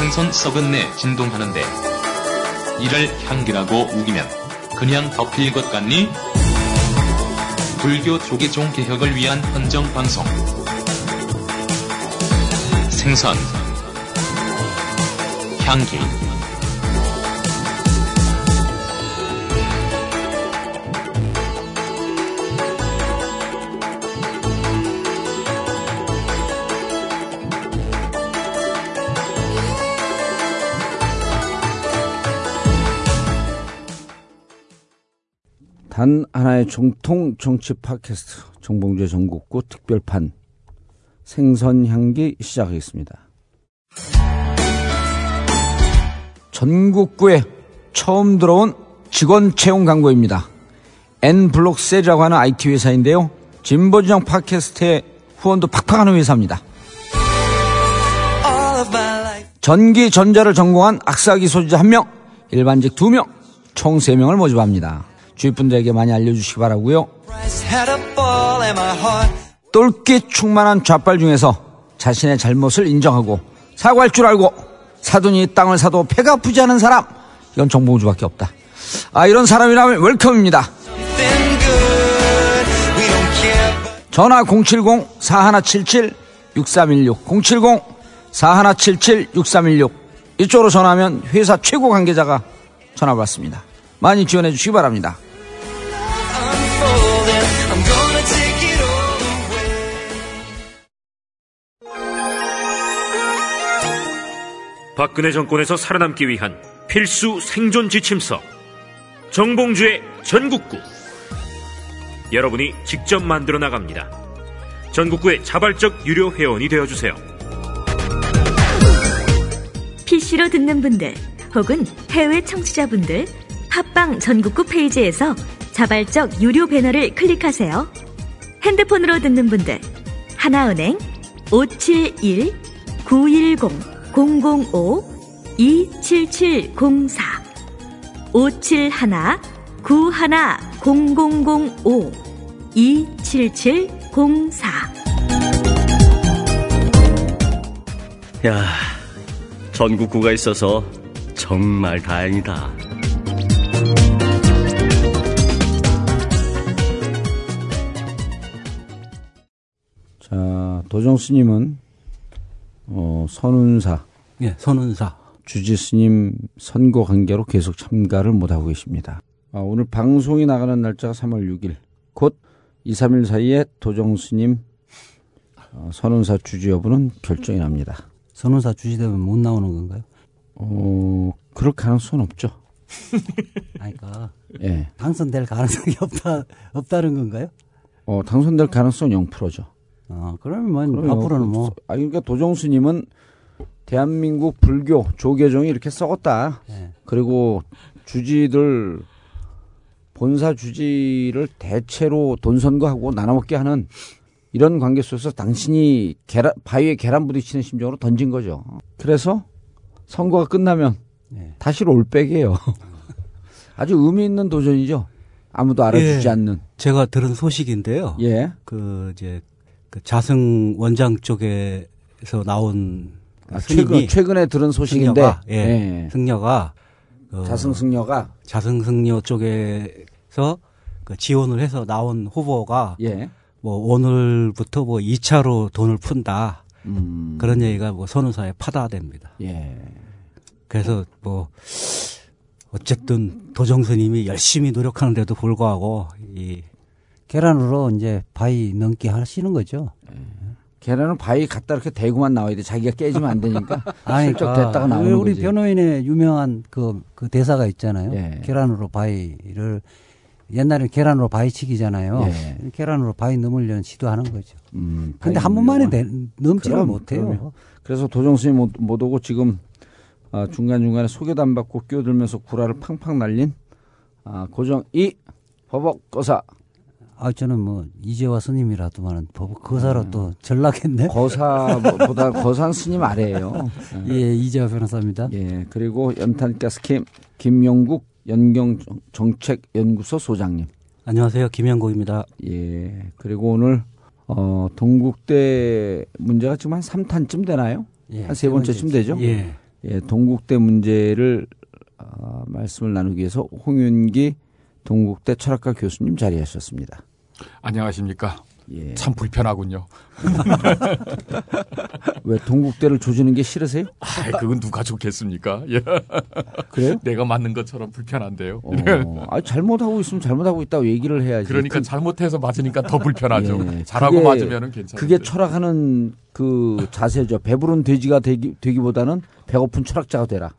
생선 썩은 내 진동하는데 이를 향기라고 우기면 그냥 덮일 것 같니? 불교 조계종 개혁을 위한 헌정 방송 생선 향기 단 하나의 정통 정치 팟캐스트 정봉주의 전국구 특별판 생선 향기 시작하겠습니다. 전국구에 처음 들어온 직원 채용 광고입니다. N블록셀이라고 하는 IT 회사인데요. 진보진영 팟캐스트의 후원도 팍팍하는 회사입니다. 전기 전자를 전공한 악사기 소지자 1명, 일반직 2명, 총 3명을 모집합니다. 주위 분들에게 많이 알려주시기 바라고요. 똘끼 충만한 좌빨 중에서 자신의 잘못을 인정하고 사과할 줄 알고 사돈이 땅을 사도 배가 아프지 않은 사람 이건 정봉주밖에 없다. 아 이런 사람이라면 웰컴입니다. 전화 070-4177-6316 070-4177-6316 이쪽으로 전화하면 회사 최고 관계자가 전화 받습니다. 많이 지원해 주시기 바랍니다. 박근혜 정권에서 살아남기 위한 필수 생존 지침서 정봉주의 전국구 여러분이 직접 만들어 나갑니다. 전국구의 자발적 유료 회원이 되어주세요. PC로 듣는 분들 혹은 해외 청취자분들 팟빵 전국구 페이지에서 자발적 유료 배너를 클릭하세요. 핸드폰으로 듣는 분들 하나은행 571 910 005 27704 571 91 0005 27704 야, 전국구가 있어서 정말 다행이다. 자, 도정 스님은 어, 선운사, 예, 선운사. 주지 스님 선거 관계로 계속 참가를 못하고 계십니다. 아, 오늘 방송이 나가는 날짜가 3월 6일. 곧 2, 3일 사이에 도정 스님 어, 선운사 주지 여부는 결정이 납니다. 선운사 주시되면 못 나오는 건가요? 어, 그럴 가능성은 없죠. 아니, 그러니까 예. 당선될 가능성이 없다 없다는 건가요? 어, 당선될 가능성은 0%죠. 어, 그러면 뭐 앞으로는 뭐 아, 그러니까 도정 스님은 대한민국 불교 조계종이 이렇게 썩었다. 예. 그리고 주지들 본사 주지를 대체로 돈 선거하고 나눠먹게 하는 이런 관계 속에서 당신이 계란, 바위에 계란 부딪히는 심정으로 던진 거죠. 그래서 선거가 끝나면 예. 다시 롤백이에요. 아주 의미 있는 도전이죠. 아무도 알아주지 예. 않는. 제가 들은 소식인데요. 예. 그 이제 그 자승 원장 쪽에서 나온 그 아, 스님이 최근, 최근에 들은 소식인데. 승려가 예, 승려가 그 자승 승려가. 자승 승려 쪽에서 그 지원을 해서 나온 후보가 예. 뭐 오늘부터 뭐 2차로 돈을 푼다 음. 그런 얘기가 뭐 선우사에 파다됩니다. 예. 그래서 뭐 어쨌든 도정 스님이 열심히 노력하는데도 불구하고 이 계란으로 이제 바위 넘기 하시는 거죠. 계란은 바위 갖다 이렇게 대고만 나와야 돼. 자기가 깨지면 안 되니까. 슬쩍 그러니까 됐다가 나오는 우리 거지. 변호인의 유명한 그, 그 대사가 있잖아요. 예. 계란으로 바위를 옛날에 계란으로 바위치기잖아요. 예. 계란으로 바위 넘으려는 시도하는 거죠. 음, 근데 한 번만에 내- 넘지를 그럼, 못해요. 그럼요. 그래서 도정스님 못, 못 오고 지금 아, 중간중간에 소개도 안 받고 끼어들면서 구라를 팡팡 날린 아, 고정 이 버벅거사 아 저는 뭐 이재화 스님이라도만 법 거사로 또 전락했네. 거사보다 거산 스님 아래예요. 예, 이재화 변호사입니다. 예 그리고 연탄가스캠 김영국 연경정책연구소 소장님. 안녕하세요, 김영국입니다. 예 그리고 오늘 어, 동국대 문제가 지금 한 3탄쯤 되나요? 예, 한세 번째쯤 되죠? 예, 예, 동국대 문제를 어, 말씀을 나누기 위해서 홍윤기 동국대 철학과 교수님 자리하셨습니다. 안녕하십니까. 예. 참 불편하군요. 왜 동국대를 조지는 게 싫으세요? 아, 그건 누가 좋겠습니까? 예. 그래요? 내가 맞는 것처럼 불편한데요. 어, 아, 잘못하고 있으면 잘못하고 있다고 얘기를 해야지. 그러니까 그, 잘못해서 맞으니까 더 불편하죠. 예, 잘하고 맞으면은 괜찮은데. 그게 철학하는 그 자세죠. 배부른 돼지가 되기, 되기보다는 배고픈 철학자가 되라.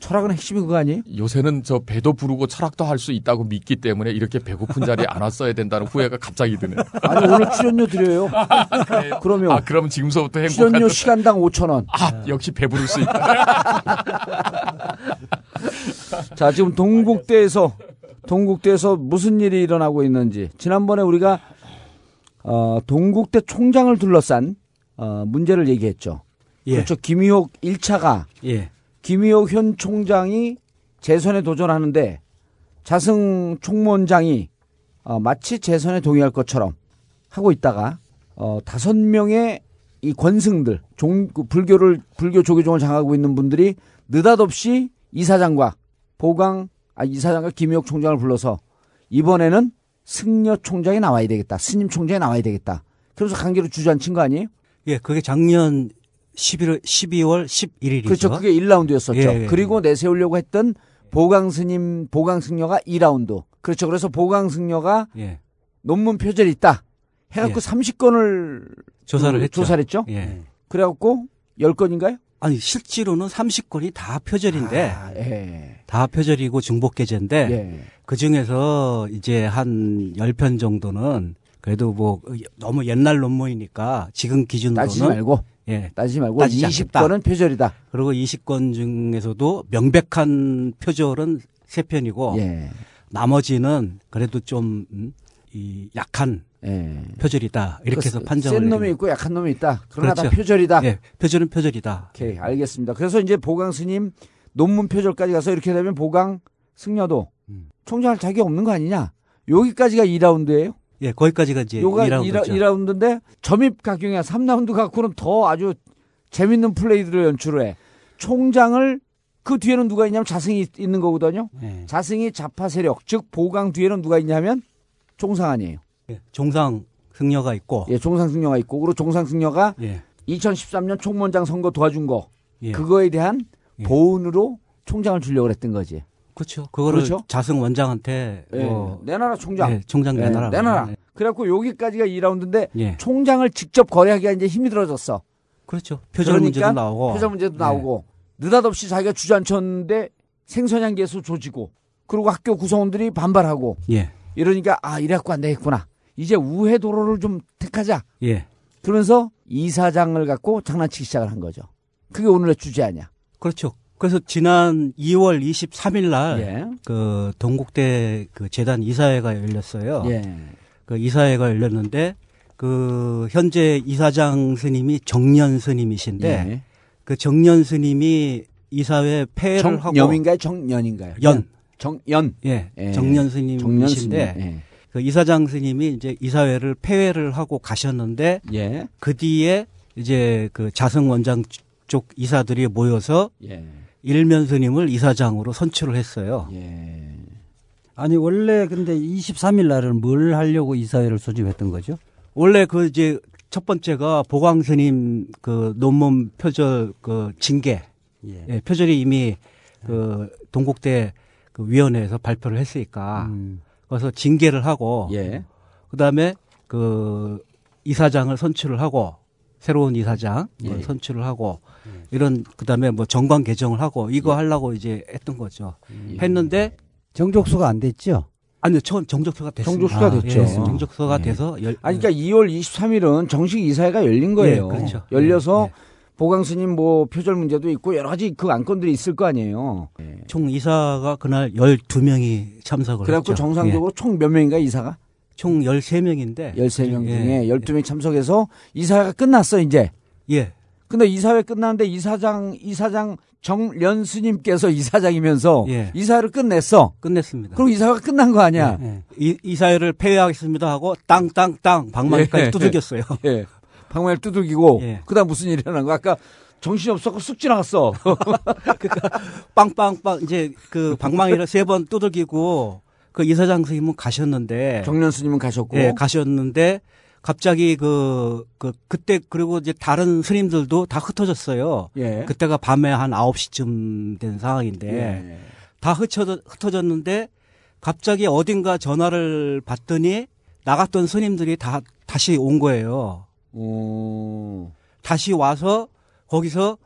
철학은 핵심이 그거 아니에요? 요새는 저 배도 부르고 철학도 할 수 있다고 믿기 때문에 이렇게 배고픈 자리에 안 왔어야 된다는 후회가 갑자기 드네. 아니 오늘 출연료 드려요. 그러면 아, 그럼 지금서부터 행복한. 출연료 시간당 5천 원. 아, 역시 배부를 수 있다. 자, 지금 동국대에서 동국대에서 무슨 일이 일어나고 있는지 지난번에 우리가 어, 동국대 총장을 둘러싼 어, 문제를 얘기했죠. 예. 그렇죠. 김희옥 1차가 예. 김희옥 현 총장이 재선에 도전하는데 자승 총무원장이 어, 마치 재선에 동의할 것처럼 하고 있다가 어, 다섯 명의 이 권승들 종, 그 불교를 불교 조계종을 장하고 있는 분들이 느닷없이 이사장과 보강 아 이사장과 김희옥 총장을 불러서 이번에는 승려 총장이 나와야 되겠다 스님 총장이 나와야 되겠다 그래서 강제로 주저앉힌 거 아니에요? 예, 그게 작년 11월 12월 11일이죠. 그렇죠. 그게 1라운드였었죠. 예, 예. 그리고 내세우려고 했던 보강 스님, 보강 승려가 2라운드. 그렇죠. 그래서 보강 승려가 예. 논문 표절이 있다. 해갖고 예. 30건을 조사를 했죠. 조사를 했죠. 예. 그래갖고 10건인가요? 아니 실제로는 30건이 다 표절인데 아, 예. 다 표절이고 중복계제인데 예. 그 중에서 이제 한 10편 정도는 그래도 뭐 너무 옛날 논문이니까 지금 기준으로는 따지지 말고, 예. 따지지 말고 따지지 20건은 표절이다. 그리고 20건 중에서도 명백한 표절은 3편이고 예. 나머지는 그래도 좀, 음, 이 약한 예. 표절이다. 이렇게 해서 그 판정을. 센 놈이 있고 약한 놈이 있다. 그러나 다 그렇죠. 표절이다. 예, 표절은 표절이다. 오케이, 알겠습니다. 그래서 이제 보강 스님 논문 표절까지 가서 이렇게 되면 보강 승려도 음. 총장할 자격이 없는 거 아니냐? 여기까지가 2라운드예요. 예, 거기까지가 이제 요가 2라운드죠. 2라 운드, 인데 점입 각용이야. 3라운드 갖고는 더 아주 재밌는 플레이들을 연출을 해. 총장을 그 뒤에는 누가 있냐면 자승이 있- 있는 거거든요. 예. 자승이 좌파 세력, 즉 보강 뒤에는 누가 있냐면 종상 아니에요. 예, 종상 승려가 있고 예, 종상 승려가 있고 그리고 종상 승려가 예. 2013년 총무원장 선거 도와준 거 예. 그거에 대한 예. 보은으로 총장을 주려고 했던 거지. 그렇죠. 그거를 그렇죠? 자승 원장한테 예, 뭐 내놔라 총장. 예, 총장 예, 내놔라. 내놔라. 예. 그래갖고 여기까지가 2라운드인데 예. 총장을 직접 거래하기가 이제 힘이 들어졌어. 그렇죠. 표절 그러니까 문제도 나오고. 표절 문제도 예. 나오고 느닷없이 자기가 주저앉혔는데 생선향기에서 조지고 그리고 학교 구성원들이 반발하고 예. 이러니까 아 이래갖고 안 되겠구나. 이제 우회 도로를 좀 택하자. 예. 그러면서 이사장을 갖고 장난치기 시작을 한 거죠. 그게 오늘의 주제 아니야. 그렇죠. 그래서 지난 2월 23일 날 예. 그 동국대 그 재단 이사회가 열렸어요. 예. 그 이사회가 열렸는데 그 현재 이사장 스님이 정년 스님이신데 예. 그 정년 스님이 이사회 폐회를 하고 정념인가요? 정년인가요? 연. 정연. 예, 예. 정년 스님이신데 스님. 예. 그 이사장 스님이 이제 이사회를 폐회를 하고 가셨는데 예. 그 뒤에 이제 그 자승 원장 쪽 이사들이 모여서 예. 일면 스님을 이사장으로 선출을 했어요. 예. 아니 원래 근데 23일 날은 뭘 하려고 이사회를 소집했던 거죠? 원래 그 이제 첫 번째가 보광 스님 그 논문 표절 그 징계 예. 예, 표절이 이미 그 동국대 그 위원회에서 발표를 했으니까 음. 그래서 징계를 하고 예. 그다음에 그 이사장을 선출을 하고 새로운 이사장 예. 선출을 하고 이런 그다음에 뭐 정관 개정을 하고 이거 하려고 이제 했던 거죠. 예. 했는데 정족수가 안 됐죠? 아니요, 처음 정적서가 됐습니다. 정적수가 됐죠. 예, 정적서가 예. 돼서 열, 아니 그러니까 2월 23일은 정식 이사회가 열린 거예요. 예, 그렇죠. 열려서 예, 보강 스님 뭐 표절 문제도 있고 여러 가지 그 안건들이 있을 거 아니에요. 총 이사가 그날 12명이 참석을 그래갖고 했죠. 정상적으로 총 몇 명인가 이사가? 예, 총 13명인데 13명 예, 중에 12명이 참석해서 이사회가 끝났어 이제. 예. 근데 이사회 끝났는데 이사장 이사장 정련 스님께서 이사장이면서 예. 이사회를 끝냈어. 끝냈습니다. 그럼 이사회가 끝난 거 아니야? 예. 이, 이사회를 폐회하겠습니다 하고 땅땅땅 방망이까지 예. 두들겼어요. 예. 방망이를 두들기고 예. 그다음 무슨 일이 일어난 거? 아까 정신이 없었고 쑥 지나갔어. 빵빵빵 이제 그 방망이를 세 번 두들기고 그 이사장 선생님은 가셨는데 정년 스님은 가셨고. 예, 가셨는데 갑자기 그, 그, 그때 그리고 이제 다른 스님들도 다 흩어졌어요. 예. 그때가 밤에 한 9시쯤 된 상황인데 예. 다 흩어져, 흩어졌는데 갑자기 어딘가 전화를 받더니 나갔던 스님들이 다 다시 온 거예요. 오. 다시 와서 거기서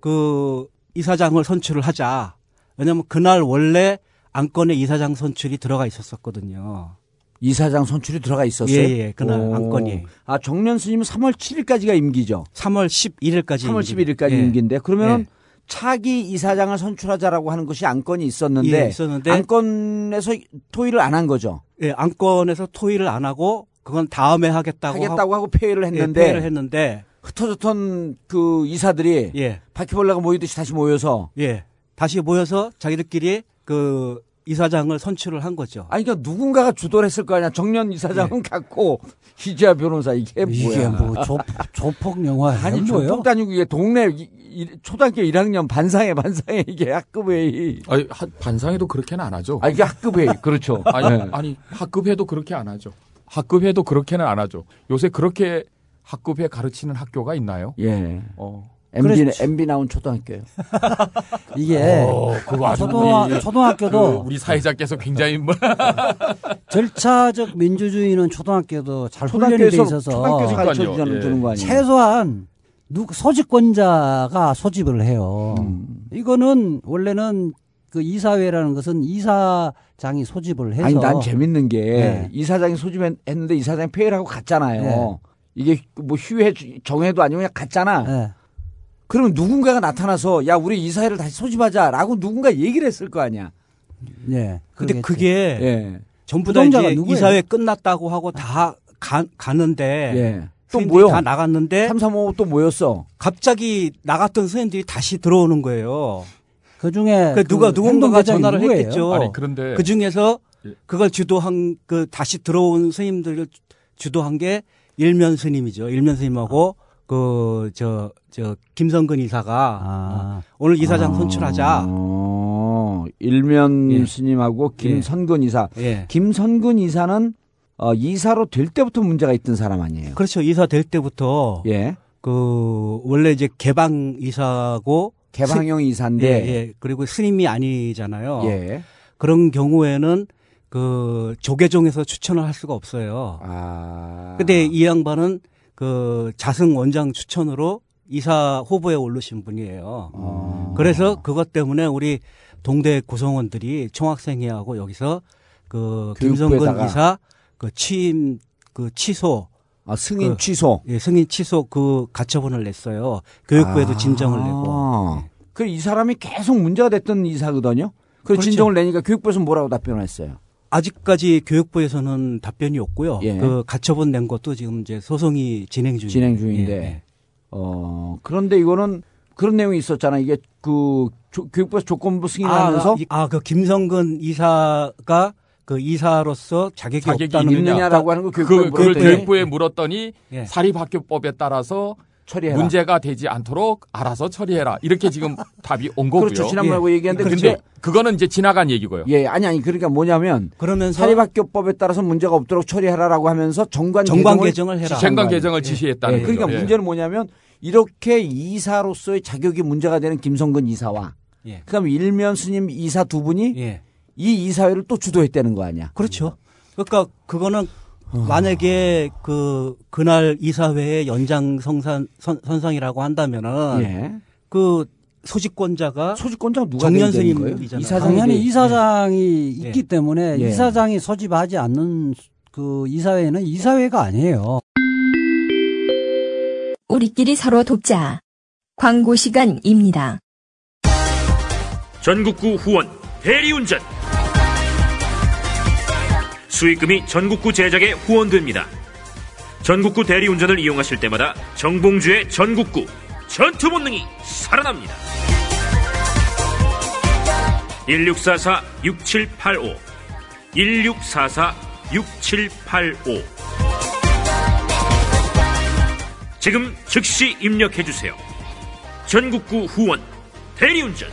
그 이사장을 선출을 하자. 왜냐면 그날 원래 안건에 이사장 선출이 들어가 있었었거든요. 이사장 선출이 들어가 있었어요. 예, 예, 그날 오. 안건이. 아 정년 스님은 3월 7일까지가 임기죠. 3월 11일까지. 3월 11일까지 예. 임기인데 그러면 예. 차기 이사장을 선출하자라고 하는 것이 안건이 있었는데, 예, 있었는데 안건에서 토의를 안 한 거죠. 예, 안건에서 토의를 안 하고 그건 다음에 하겠다고 하겠다고 하고 하고, 예, 했는데 회의를 했는데 흩어졌던 그 이사들이 예, 바퀴벌레가 모이듯이 다시 모여서 예. 다시 모여서 자기들끼리 그 이사장을 선출을 한 거죠. 아니 그러니까 누군가가 주도를 했을 거 아니야. 정년 이사장은 갖고 희지아 변호사 이게 뭐야? 이게 뭐 조, 조폭 영화예요? 아니 뭐예요? 조폭 다니고 이게 동네 초등학교 1학년 반상회 반상회 이게 학급 회의. 아니, 하- 반상회도 그렇게는 안 하죠. 아 이게 학급 회의 그렇죠. 아니, 네. 아니 학급회도 그렇게 안 하죠. 학급회도 그렇게는 안 하죠. 요새 그렇게 학급회 가르치는 학교가 있나요? 예. 어. MB. MB 나온 초등학교요. 이게 어, 그거 아주 초등학, 우리, 그 초등학교도 우리 사회자께서 굉장히 뭐 절차적 민주주의는 초등학교도 잘 훈련이 돼 있어서 초등학교에서 가르쳐. 주는 예. 주는 거 아니에요? 최소한 누 소집권자가 소집을 해요. 음. 이거는 원래는 그 이사회라는 것은 이사장이 소집을 해서 아니 난 재밌는 게 네. 이사장이 소집했는데 이사장이 폐회를 하고 갔잖아요. 네. 이게 뭐 휴회 정회도 아니고 그냥 갔잖아. 예. 그러면 누군가가 나타나서 야 우리 이 사회를 다시 소집하자라고 누군가 얘기를 했을 거 아니야. 예. 근데 그러겠죠. 그게 예. 전부 다 이제 누구예요? 이 사회 끝났다고 하고 다 가, 가는데 예. 또 모여. 다 나갔는데 3, 3, 5, 또 모였어. 갑자기 나갔던 스님들이 다시 들어오는 거예요. 그 중에 그 누가 누군가가 행동대장이 전화를 누구예요? 했겠죠. 아니 그런데 그 중에서 예. 그걸 주도한 그 다시 들어온 스님들을 주도한 게 일면 스님이죠. 일면 스님하고 그 저 저 김성근 이사가 아. 오늘 이사장 선출하자. 어, 일면 예. 스님하고 김선근 이사. 예. 김선근 이사는 어, 이사로 될 때부터 문제가 있던 사람 아니에요. 그렇죠. 이사 될 때부터 예. 그 원래 이제 개방 이사고 개방형 예, 이사인데. 예. 그리고 스님이 아니잖아요. 예. 그런 경우에는 그 조계종에서 추천을 할 수가 없어요. 아. 근데 이 양반은 그 자승 원장 추천으로 이사 후보에 오르신 분이에요. 어. 그래서 그것 때문에 우리 동대 구성원들이 총학생회하고 여기서 그 김성근. 이사 그 취임 그 취소 아, 승인 그- 취소. 예, 승인 취소 그 가처분을 냈어요. 교육부에도 아. 진정을 내고. 그이 사람이 계속 문제가 됐던 이사거든요. 그 그렇죠. 진정을 내니까 교육부에서 뭐라고 답변을 했어요? 아직까지 교육부에서는 답변이 없고요. 예. 그 가처분 낸 것도 지금 이제 소송이 진행 중입니다. 진행 중인데. 예, 어, 그런데 이거는 그런 내용이 있었잖아. 이게 그 조- 교육부에서 조건부 승인하면서 아, 이- 아, 그 김성근 이사가 그 이사로서 자격이, 자격이 없다는 있느냐. 있느냐라고 하는 거 교육부에 그, 그걸 물었더니 교육부에 물었더니 예. 사립학교법에 따라서 처리해라. 문제가 되지 않도록 알아서 처리해라. 이렇게 지금 답이 온 거고요. 그렇죠. 지난번에 얘기했는데 근데 근데 그거는 이제 지나간 얘기고요. 예, 아니 아니 그러니까 뭐냐면 그러면서 사립학교법에 따라서 문제가 없도록 처리하라라고 하면서 정관, 정관 개정을 개정을 해라. 아니에요. 개정을 지시했다는 예, 거죠. 그러니까 예. 문제는 뭐냐면 이렇게 이사로서의 자격이 문제가 되는 김성근 이사와 예. 그다음에 일면 스님 이사 두 분이 예. 이 이사회를 또 주도했다는 거 아니야? 그렇죠. 그러니까 그거는 어. 만약에 그 그날 이사회의 연장 성산 선, 선상이라고 한다면은 예. 그 소집권자가 소집권자가 누가 정년. 이사장이 당연히 돼- 이사장이 예. 있기 때문에 예. 이사장이 소집하지 않는 그 이사회는 이사회가 아니에요. 우리끼리 서로 돕자. 광고 시간입니다. 전국구 후원 대리운전 수익금이 전국구 제작에 후원됩니다. 전국구 대리운전을 이용하실 때마다 정봉주의 전국구 전투 본능이 살아납니다. 1644-6785 1644-6785 지금 즉시 입력해 주세요. 전국구 후원 대리운전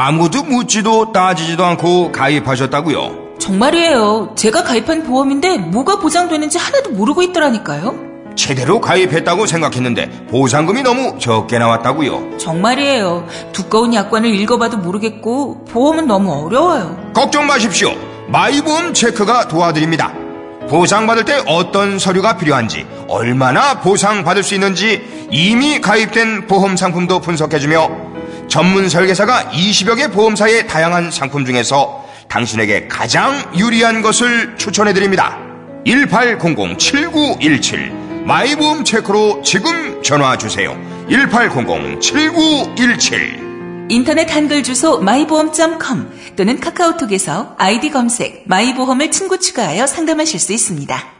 아무도 묻지도 따지지도 않고 가입하셨다고요? 정말이에요. 제가 가입한 보험인데 뭐가 보장되는지 하나도 모르고 있더라니까요. 제대로 가입했다고 생각했는데 보상금이 너무 적게 나왔다고요? 정말이에요. 두꺼운 약관을 읽어봐도 모르겠고 보험은 너무 어려워요. 걱정 마십시오. 마이보험 체크가 도와드립니다. 보상받을 때 어떤 서류가 필요한지, 얼마나 보상받을 수 있는지 이미 가입된 보험 상품도 분석해주며 전문 설계사가 20여 개 보험사의 다양한 상품 중에서 당신에게 가장 유리한 것을 추천해 드립니다. 1800-7917 마이보험 체크로 지금 전화 주세요. 1800-7917 인터넷 한글 주소 마이보험.com 또는 카카오톡에서 아이디 검색 마이보험을 친구 추가하여 상담하실 수 있습니다.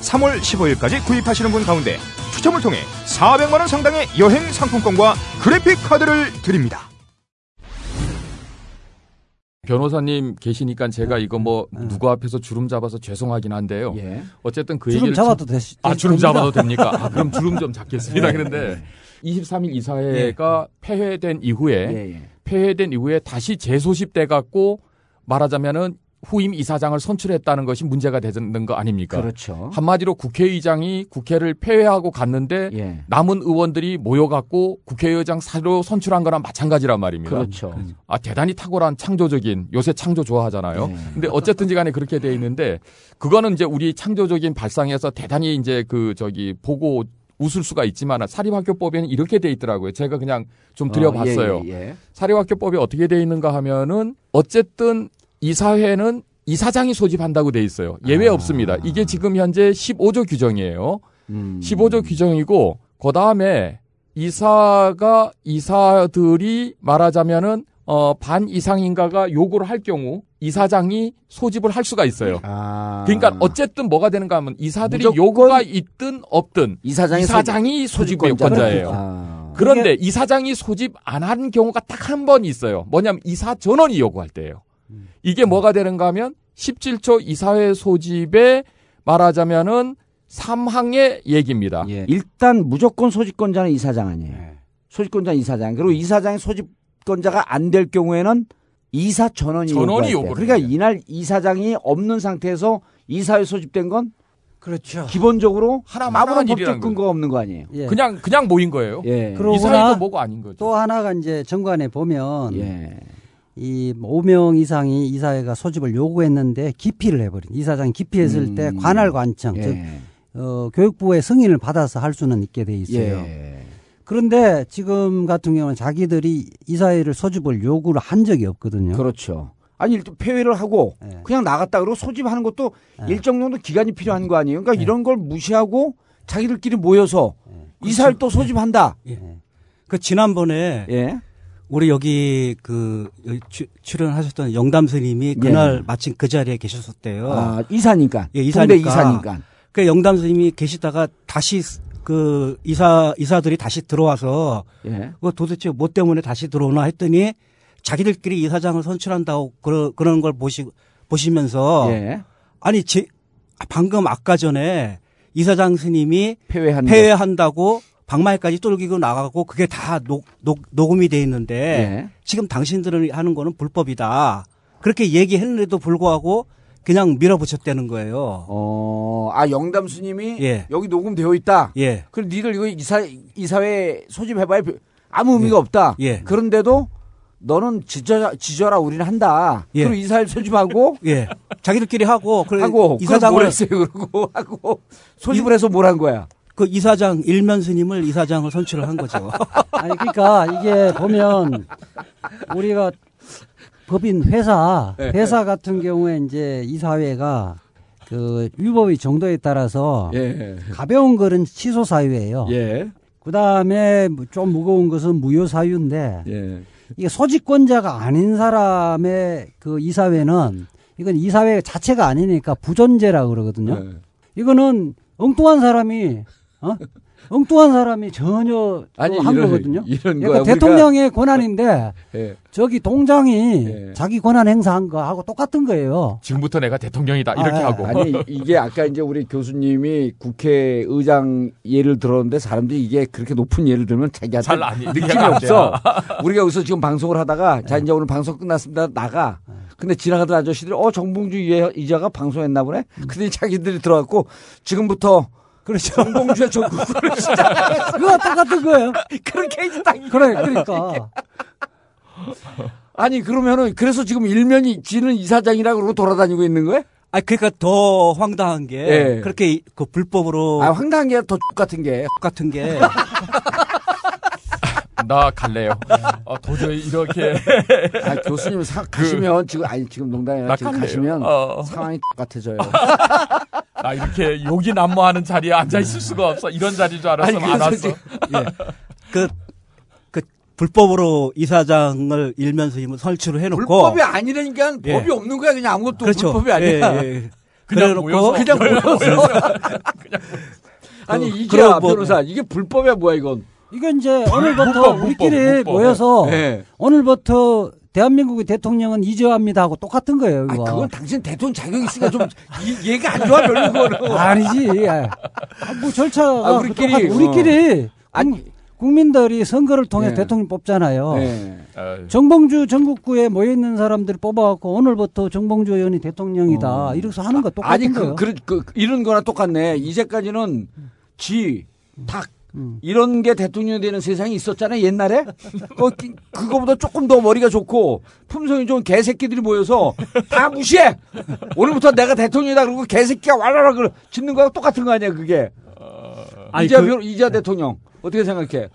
3월 15일까지 구입하시는 분 가운데 추첨을 통해 400만원 상당의 여행 상품권과 그래픽 카드를 드립니다. 변호사님 계시니까 제가 이거 뭐 누구 앞에서 주름 잡아서 죄송하긴 한데요. 예. 어쨌든 그 주름 얘기를 잡아도 참- 되시- 아 주름 됩니다. 잡아도 됩니까? 아, 그럼 주름 좀 잡겠습니다. 예. 그런데 23일 이사회가 폐회된 이후에 예, 예. 폐회된 이후에 다시 재소집돼 갖고 말하자면은 후임 이사장을 선출했다는 것이 문제가 되는 거 아닙니까? 그렇죠. 한마디로 국회의장이 국회를 폐회하고 갔는데 예. 남은 의원들이 모여갖고 국회의장 사로 선출한 거랑 마찬가지란 말입니다. 그렇죠. 아 대단히 탁월한 창조적인 요새 창조 좋아하잖아요. 네. 근데 어쨌든지 간에 그렇게 돼 있는데 그거는 이제 우리 창조적인 발상에서 대단히 이제 그 저기 보고 웃을 수가 있지만 사립학교법에는 이렇게 돼 있더라고요. 제가 그냥 좀 드려봤어요. 어, 예, 예. 사립학교법이 어떻게 돼 있는가 하면은 어쨌든 이사회는 이사장이 소집한다고 돼 있어요. 예외 아. 없습니다. 이게 지금 현재 15조 규정이에요. 음. 15조 규정이고 그 다음에 이사가 이사들이 말하자면은 어, 반 이상인가가 요구를 할 경우 이사장이 소집을 할 수가 있어요. 아. 그러니까 어쨌든 뭐가 되는가 하면 이사들이 요구가 있든 없든 이사장이, 이사장이 소집- 소집 권자예요. 아. 그런데 이사장이 소집 안 한 경우가 딱 한 번 있어요. 뭐냐면 이사 전원이 요구할 때예요. 이게 뭐가 되는가 하면 17조 이사회 소집에 말하자면은 3항의 얘기입니다. 예. 일단 무조건 소집권자는 이사장 아니에요. 소집권자 는 이사장. 그리고 이사장이 소집권자가 안 될 경우에는 이사 전원이 전원이. 요구를 그러니까 해요. 이날 이사장이 없는 상태에서 이사회 소집된 건 그렇죠. 기본적으로 하나만 아무런 법적 근거가 없는 거 아니에요. 예. 그냥 그냥 모인 거예요. 예. 이사회도 나- 뭐고 아닌 거죠. 또 하나가 이제 정관에 보면 예. 이 5명 이상이 이사회가 소집을 요구했는데 기피를 해버린 이사장이 기피했을 음. 때 관할 관청 예. 즉 어, 교육부의 승인을 받아서 할 수는 있게 돼 있어요. 예. 그런데 지금 같은 경우는 자기들이 이사회를 소집을 요구를 한 적이 없거든요. 그렇죠. 아니 일단 폐회를 하고 예. 그냥 나갔다 그러고 소집하는 것도 예. 일정 정도 기간이 필요한 거 아니에요. 그러니까 예. 이런 걸 무시하고 자기들끼리 모여서 이사를 또 소집한다. 예. 그 지난번에 예. 우리 여기 그 여기 추- 출연하셨던 영담 스님이 그날 예. 마침 그 자리에 계셨었대요. 아, 이사니까. 예, 이사니까. 이사니까. 그 영담 스님이 계시다가 다시 그 이사 이사들이 다시 들어와서 예. 그 도대체 뭐 때문에 다시 들어오나 했더니 자기들끼리 이사장을 선출한다고 그러, 그런 걸 보시 보시면서 예. 아니 제, 방금 아까 전에 이사장 스님이 폐회한다. 폐회한다고 방말까지 뚫기고 나가고 그게 다 녹, 녹, 녹음이 돼 있는데 예. 지금 당신들은 하는 거는 불법이다. 그렇게 얘기했는데도 불구하고 그냥 밀어붙였다는 거예요. 어, 아 영담 스님이 예. 여기 녹음되어 있다. 예. 그럼 니들 이거 이사 이사회 소집해봐야 별- 아무 의미가 없다. 예. 그런데도 너는 지져라, 지져라 우리는 한다. 예. 그리고 이사회 소집하고 예. 자기들끼리 하고 하고 이사장을 뭘 했어요 그러고 하고 소집을 해서 뭘 한 거야. 그 이사장 일면 스님을 이사장을 선출을 한 거죠. 어, 아니 그러니까 이게 보면 우리가 법인 회사 예. 회사 같은 경우에 이제 이사회가 그 위법의 정도에 따라서 예. 가벼운 거는 취소 사유예요. 예. 그 다음에 좀 무거운 것은 무효 사유인데 예. 이게 소집권자가 아닌 사람의 그 이사회는 이건 이사회 자체가 아니니까 부존재라 그러거든요. 예. 이거는 엉뚱한 사람이 어? 엉뚱한 사람이 전혀 아니, 한 이런- 거거든요. 이런 그러니까 거야. 우리가- 대통령의 권한인데 예. 저기 동장이 예. 자기 권한 행사한 거하고 똑같은 거예요. 지금부터 내가 대통령이다 이렇게 아, 하고. 아니 이게 아까 이제 우리 교수님이 국회의장 예를 들었는데 사람들이 이게 그렇게 높은 예를 들면 자기한테 잘 아니- 느낌이 없어. 우리가 여기서 지금 방송을 하다가 자 네. 이제 오늘 방송 끝났습니다 나가. 근데 지나가던 아저씨들이 어 정봉주 이- 이자가 방송했나 보네. 근데 자기들이 들어갔고 지금부터 그렇죠. 정봉주의 전국구를 시작했어. 그거 똑같은 거예요. 그렇게 이제 딱 그래, 그러니까. 아니 그러면은 그래서 지금 일면이 지는 이사장이라 그러고 돌아다니고 있는 거예요? 아 그러니까 더 황당한 게 예. 그렇게 이- 그 불법으로 아 황당한 게더 같은 게 같은 게 나 갈래요. 어, 도저히 이렇게 아, 교수님 사, 가시면 지금 아니 지금 농담이야 나 지금 갈래요. 가시면 어. 상황이 똑같아져요. 나 이렇게 욕이 난무하는 자리에 앉아 있을 수가 없어. 이런 자리인 줄 알았으면 안 왔어. 지금- 그, 그 불법으로 이사장을 일면서 설치를 해놓고 불법이 아니라니까 예. 법이 없는 거야 그냥 아무것도 그렇죠. 불법이 아니야. 예, 예. 그냥 그래놓고 모여서 그냥 모여서. 아니 그- 이게 뭐- 변호사 이게 불법이야 뭐야 이건? 이게 이제 오늘부터 불법, 우리끼리 불법. 모여서 예. 오늘부터 대한민국의 대통령은 이제합니다 하고 똑같은 거예요. 아 이거. 그건 당신 대통령 자격 있으니까 좀 이, 얘가 안 좋아 별로 그거는. 아니지. 아, 뭐 절차가 아, 우리끼리, 똑같- 우리끼리 아니. 국- 국민들이 선거를 통해 예. 대통령 뽑잖아요. 예. 아유, 정봉주 전국구에 모여 있는 사람들 뽑아갖고 오늘부터 정봉주 의원이 대통령이다. 어. 이래서 하는 거 똑같은 아니 거예요. 그, 그, 그 이런 거나 똑같네. 이제까지는 쥐, 닭 음. 이런 게 대통령이 되는 세상이 있었잖아요 옛날에. 그, 그거보다 조금 더 머리가 좋고 품성이 좋은 개새끼들이 모여서 다 무시해. 오늘부터 내가 대통령이다 그러고 개새끼가 왈랄라 그 짓는 거하고 똑같은 거 아니야 그게. 아니, 이자 그- 변- 이자 대통령 어떻게 생각해?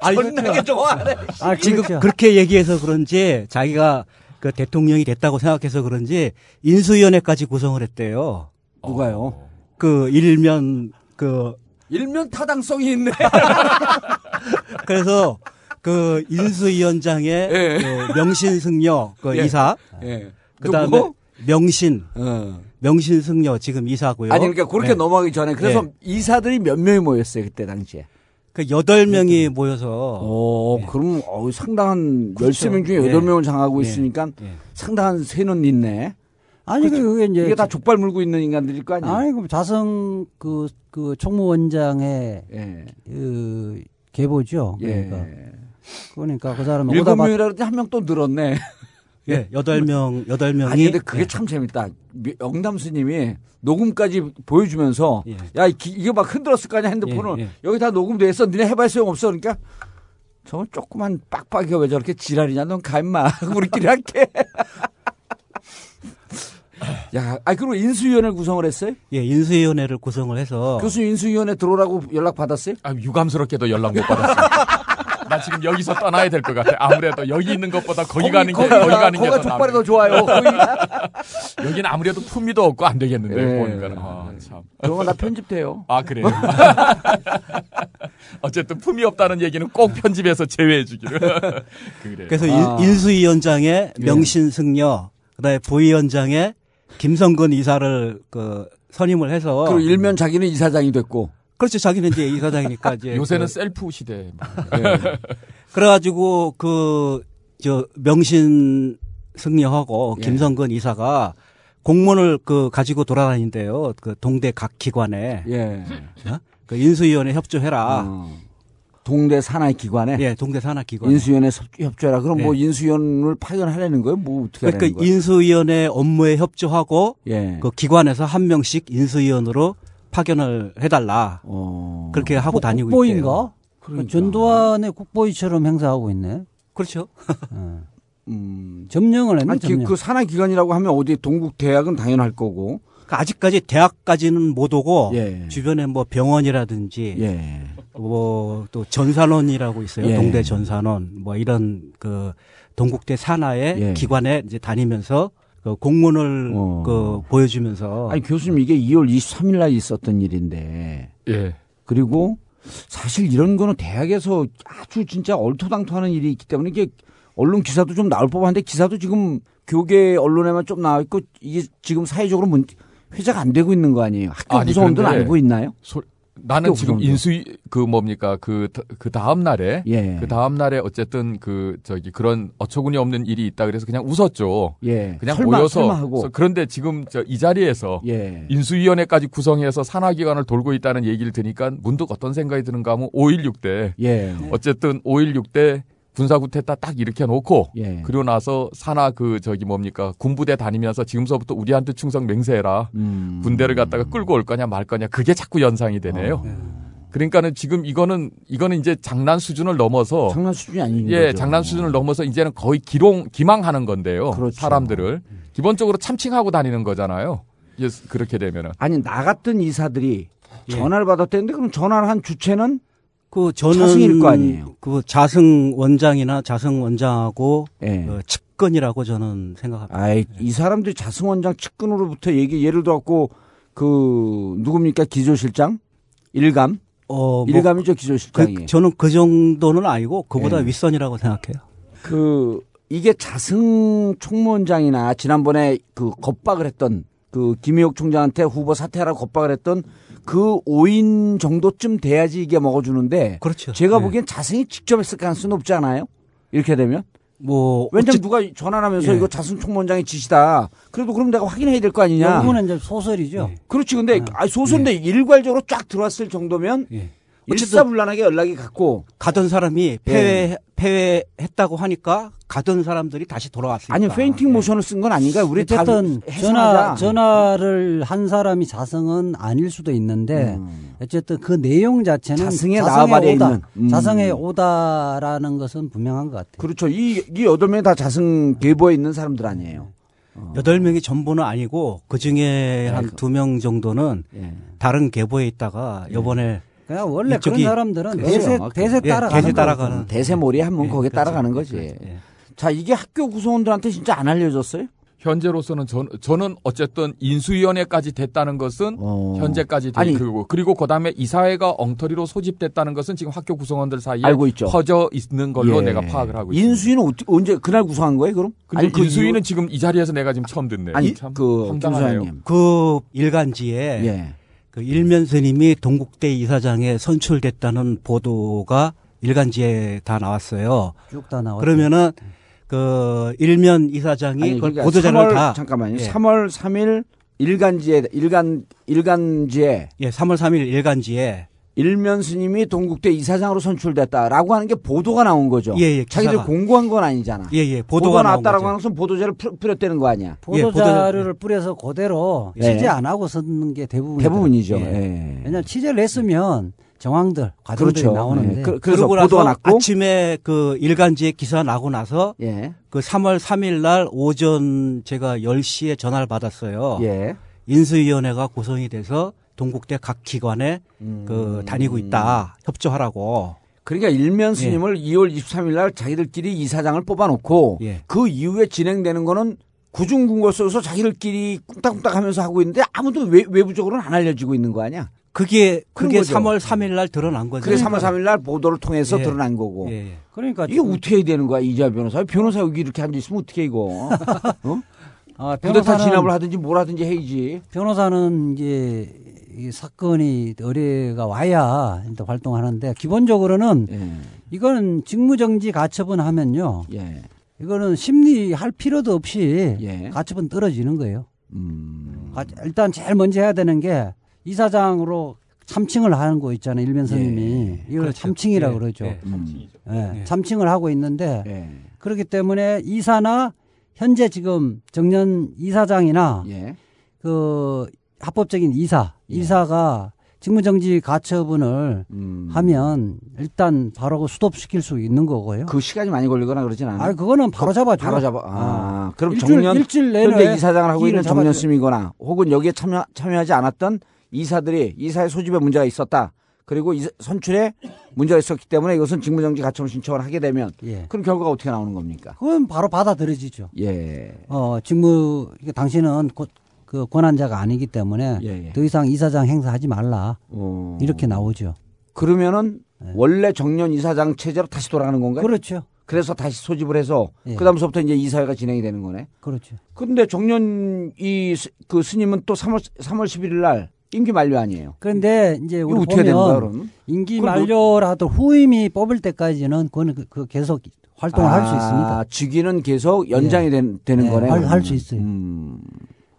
아니, 존나게 좋아하네. 아, 지금 그렇죠. 그렇게 얘기해서 그런지 자기가 그 대통령이 됐다고 생각해서 그런지 인수위원회까지 구성을 했대요. 누가요? 그 일면 그 일면 타당성이 있네. 그래서 그 인수위원장의 예. 그 명신승려 그 예. 이사 예. 그다음에 누구? 명신 어. 명신승려 지금 이사고요. 아니 그러니까 그렇게 네. 넘어가기 전에 그래서 네. 이사들이 몇 명이 모였어요 그때 당시에. 그 여덟 명이 모여서 어, 그럼 어, 상당한 그렇죠. 13명 중에 예. 8명을 장하고 예. 있으니까 예. 상당한 세는 있네. 아니 그 그게 이제 이게 다 족발 물고 있는 인간들일 거 아니야. 아니 그럼 자성 그, 그 총무원장의 예. 그 계보죠. 그러니까 예. 그러니까 그 사람은 일곱 명이라 그랬더니 한명 또 늘었네. 예, 여덟 명 여덟 명이 아니 근데 그게 예. 참 재밌다. 미- 영담스님이 녹음까지 보여주면서 예. 야 이- 이거 막 흔들었을 거 아니야 핸드폰을 예, 예. 여기 다 녹음돼 있어. 니네 해봐야 소용없어. 그러니까 저건 조그만 빡빡이가 왜 저렇게 지랄이냐. 넌가 임마. 우리끼리 할게. 야, 아 그리고 인수위원회 구성을 했어요? 예, 인수위원회를 구성을 해서 교수 인수위원회 들어오라고 연락 받았어요? 아, 유감스럽게도 연락 못 받았어. 나 지금 여기서 떠나야 될 것 같아. 아무래도 여기 있는 것보다 거기, 가는 게 거기 가는 게 거기가 더 족발이 더 좋아요. 여기는 아무래도 품위도 없고 안 되겠는데 예. 보니까 아, 참. 그런 거나 편집돼요. 아 그래요. 어쨌든 품위 없다는 얘기는 꼭 편집해서 제외해 주기를. 그래. 그래서 아. 인, 인수위원장의 명신승려 그다음에 부위원장의 김성근 이사를 그 선임을 해서 그리고 일면 자기는 이사장이 됐고. 그렇죠 자기는 이제 이사장이니까 이제 요새는 그, 셀프 시대. 그래가지고 그 저 명신 승려하고 예. 김성근 이사가 공문을 그 가지고 돌아다닌대요. 그 동대 각 기관에 예. 어? 그 인수위원회 협조해라. 어. 동대 산하의 기관에 예, 동대 산하 기관. 인수위원회 섭- 협조해라. 그럼 예. 뭐 인수위원을 파견하려는 거예요? 뭐 어떻게 그러니까 거예요? 인수위원회 업무에 협조하고 예. 그 기관에서 한 명씩 인수위원으로 파견을 해달라. 어. 그렇게 하고 다니고 있대요. 국보인가? 그러니까. 전두환의 국보이처럼 행사하고 있네. 그렇죠. 음. 점령을 했네. 아니, 기- 점령. 그 산하 기관이라고 하면 어디 동국 대학은 당연할 거고. 그러니까 아직까지 대학까지는 못 오고 예. 주변에 뭐 병원이라든지 예. 뭐또 전산원이라고 있어요. 예. 동대 전산원 뭐 이런 그 동국대 산하의 예. 기관에 이제 다니면서 그 공문을 어. 그 보여주면서 아니 교수님 이게 2월 23일 날 있었던 일인데 예. 그리고 사실 이런 거는 대학에서 아주 진짜 얼토당토하는 일이 있기 때문에 이게 언론 기사도 좀 나올 법한데 기사도 지금 교계 언론에만 좀 나와 있고 이게 지금 사회적으로 문, 회자가 안 되고 있는 거 아니에요? 학교 아니, 구성원들은 그런데 알고 있나요? 소- 나는 지금. 인수위 그 뭡니까 그그 다음 날에 예. 그 다음 날에 어쨌든 그 저기 그런 어처구니 없는 일이 있다 그래서 그냥 웃었죠. 예. 그냥 설마, 모여서 그런데 지금 저 이 자리에서 예. 인수위원회까지 구성해서 산하 기관을 돌고 있다는 얘기를 들으니까 문득 어떤 생각이 드는가 하면 5.16때 예. 어쨌든 5.16때 군사구태타 딱 일으켜 놓고 예. 그리고 나서 산하 그 저기 뭡니까 군부대 다니면서 지금서부터 우리한테 충성 맹세해라 음. 군대를 갖다가 끌고 올 거냐 말 거냐 그게 자꾸 연상이 되네요. 어. 그러니까는 지금 이거는 이거는 이제 장난 수준을 넘어서 장난 수준이 아닌 예, 거죠. 장난 수준을 넘어서 이제는 거의 기롱 기망하는 건데요. 그렇죠. 사람들을 기본적으로 참칭하고 다니는 거잖아요. 예, 그렇게 되면은 아니 나 같은 이사들이 예. 전화를 받았다는데 그럼 전화를 한 주체는 그 저는 자승일 거 아니에요. 그 자승 원장이나 자승 원장하고 예. 어, 측근이라고 저는 생각합니다. 아이 이 사람들이 자승 원장 측근으로부터 얘기 예를 들어 갖고 그 누굽니까 기조실장 일감 어, 뭐 일감이죠 그, 기조실장이 저는 그 정도는 아니고 그보다 예. 윗선이라고 생각해요. 그 이게 자승 총무원장이나 지난번에 그 겁박을 했던 그 김희옥 총장한테 후보 사퇴하라고 겁박을 했던 그 5인 정도쯤 돼야지 이게 먹어주는데 그렇죠. 제가 예. 보기엔 자승이 직접 했을 가능성이 높지 않아요? 이렇게 되면 뭐 왜냐면 누가 전화를 하면서 예. 이거 자승 총무원장의 지시다. 그래도 그럼 내가 확인해야 될 거 아니냐? 여기는 이제 소설이죠. 그렇지. 근데 아, 소수인데 일괄적으로 쫙 들어왔을 정도면 예. 일사불란하게 연락이 갔고 가던 사람이 폐회 폐회했다고 하니까 가던 사람들이 다시 돌아왔으니까. 아니 feinting 모션을 쓴 건 아닌가? 우리 다 어쨌든. 전화 전화를 한 사람이 자승은 아닐 수도 있는데 음. 어쨌든 그 내용 자체는 자승의 나발에 오더. 음. 자승의 오더라는 것은 분명한 것 같아요. 그렇죠. 이, 이 여덟 명이 다 자승 계보에 있는 사람들 아니에요. 여덟 명이 전부는 아니고 그 중에 한 그- 두명 정도는 예. 다른 계보에 있다가 이번에 그냥 원래 이쪽이- 그런 사람들은 그래요. 대세 대세 예, 따라가는 대세. 따라가는. 대세몰이 하면 예, 거기에 그렇죠. 따라가는 거지. 예. 자, 이게 학교 구성원들한테 진짜 안 알려졌어요? 현재로서는 전, 저는 어쨌든 인수위원회까지 됐다는 것은 어. 현재까지 아니. 되고 그리고 그다음에 이사회가 엉터리로 소집됐다는 것은 지금 학교 구성원들 사이에 알고 있죠. 퍼져 있는 걸로 예. 내가 파악을 하고 있습니다. 인수위는 어떻게- 언제 그날 구성한 거예요, 그럼? 아니, 그 인수위는 이후- 지금 이 자리에서 내가 지금 처음 듣네요. 아니 참 그 황당하네요. 그 일간지에 예. 그 일면 스님이 동국대 이사장에 선출됐다는 보도가 일간지에 다 나왔어요. 쭉 다 나왔죠. 그러면은 그 일면 이사장이 아니, 그걸 그러니까 보도자료를 3월, 다 잠깐만요. 예. 3월 3일 일간지에 일간 일간지에 예, 3월 3일 일간지에 일면 스님이 동국대 이사장으로 선출됐다라고 하는 게 보도가 나온 거죠. 예, 예, 자기들. 공고한 건 아니잖아. 예, 예, 보도가, 나왔다라고. 하는 것은 보도자를 풀- 뿌렸다는 거 아니야. 예, 보도 보도자- 자료를 뿌려서 그대로 예. 취재 안 하고 쓰는 게 대부분 대부분이죠. 예. 왜냐하면 취재를 했으면 정황들 과정들이 그렇죠. 나오는데 예. 그, 그래서 그러고 보도가 나서 났고 아침에 그 일간지에 기사 나고 나서 예. 그 3월 3일 날 오전 제가 10시에 전화를 받았어요. 예. 인수위원회가 구성이 돼서 동국대 각 기관에 음. 그 다니고 있다 협조하라고. 그러니까 일면 스님을 2월 23일 날 자기들끼리 이사장을 뽑아놓고 예. 그 이후에 진행되는 거는 구중궁궐 속에서 자기들끼리 꿍딱꿍딱 하면서 하고 있는데 아무도 외, 외부적으로는 안 알려지고 있는 거 아니야? 그게 그게 거죠. 3월 3일 날 드러난 거죠. 그게 3월 3일 날 보도를 통해서 예. 드러난 거고. 예, 예. 그러니까 이게 어떻게 해야 되는 거야, 이자 변호사? 변호사 여기 이렇게 앉아 있으면 어떻게 이거? 어? 아, 변호사는- 진압을 하든지 뭘 하든지 해야지. 변호사는 이제 이 사건이 의뢰가 와야 이제 활동하는데 기본적으로는 예. 이거는 직무정지 가처분 하면요. 예. 이거는 심리할 필요도 없이 예. 가처분 떨어지는 거예요. 음. 가- 일단 제일 먼저 해야 되는 게 이사장으로 참칭을 하는 거 있잖아요. 일면 스님이. 이걸 그렇죠. 참칭이라고 예, 그러죠. 예. 음. 예, 예. 참칭을 하고 있는데 예. 그렇기 때문에 이사나 현재 지금 정년 이사장이나 예. 그 합법적인 이사, 예. 이사가 직무정지 가처분을 음. 하면 일단 바로 그 수독시킬 수 있는 거고요. 그 시간이 많이 걸리거나 그러진 않아요. 아, 그거는 바로 잡아줘. 바로 잡아. 아, 그럼 일주일, 정년 일주일 내내 현재 이사장을 하고 있는 기일을 정년스님이거나 혹은 여기에 참여 참여하지 않았던 이사들이 이사의 소집에 문제가 있었다. 그리고 이 선출에 문제가 있었기 때문에 이것은 직무정지 가처분 신청을 하게 되면 예. 그럼 결과가 어떻게 나오는 겁니까? 그건 바로 받아들여지죠. 예. 어, 직무, 당신은 곧그 권한자가 아니기 때문에 예, 예. 더 이상 이사장 행사하지 말라. 어. 이렇게 나오죠. 그러면은 원래 정년 이사장 체제로 다시 돌아가는 건가요? 그렇죠. 그래서 다시 소집을 해서 예. 그다음부터 이제 이사회가 진행이 되는 거네. 그렇죠. 근데 정년 이 그 스님은 또 3월 3월 11일 날 임기 만료 아니에요. 그런데 이제 우리 보면 그러면? 임기 뭐- 만료라도 후임이 뽑을 때까지는 그거는 그, 그 계속 활동을 할수 있습니다. 아, 직위는 계속 연장이 예. 된, 되는 예, 거네. 할-. 할수 있어요. 음.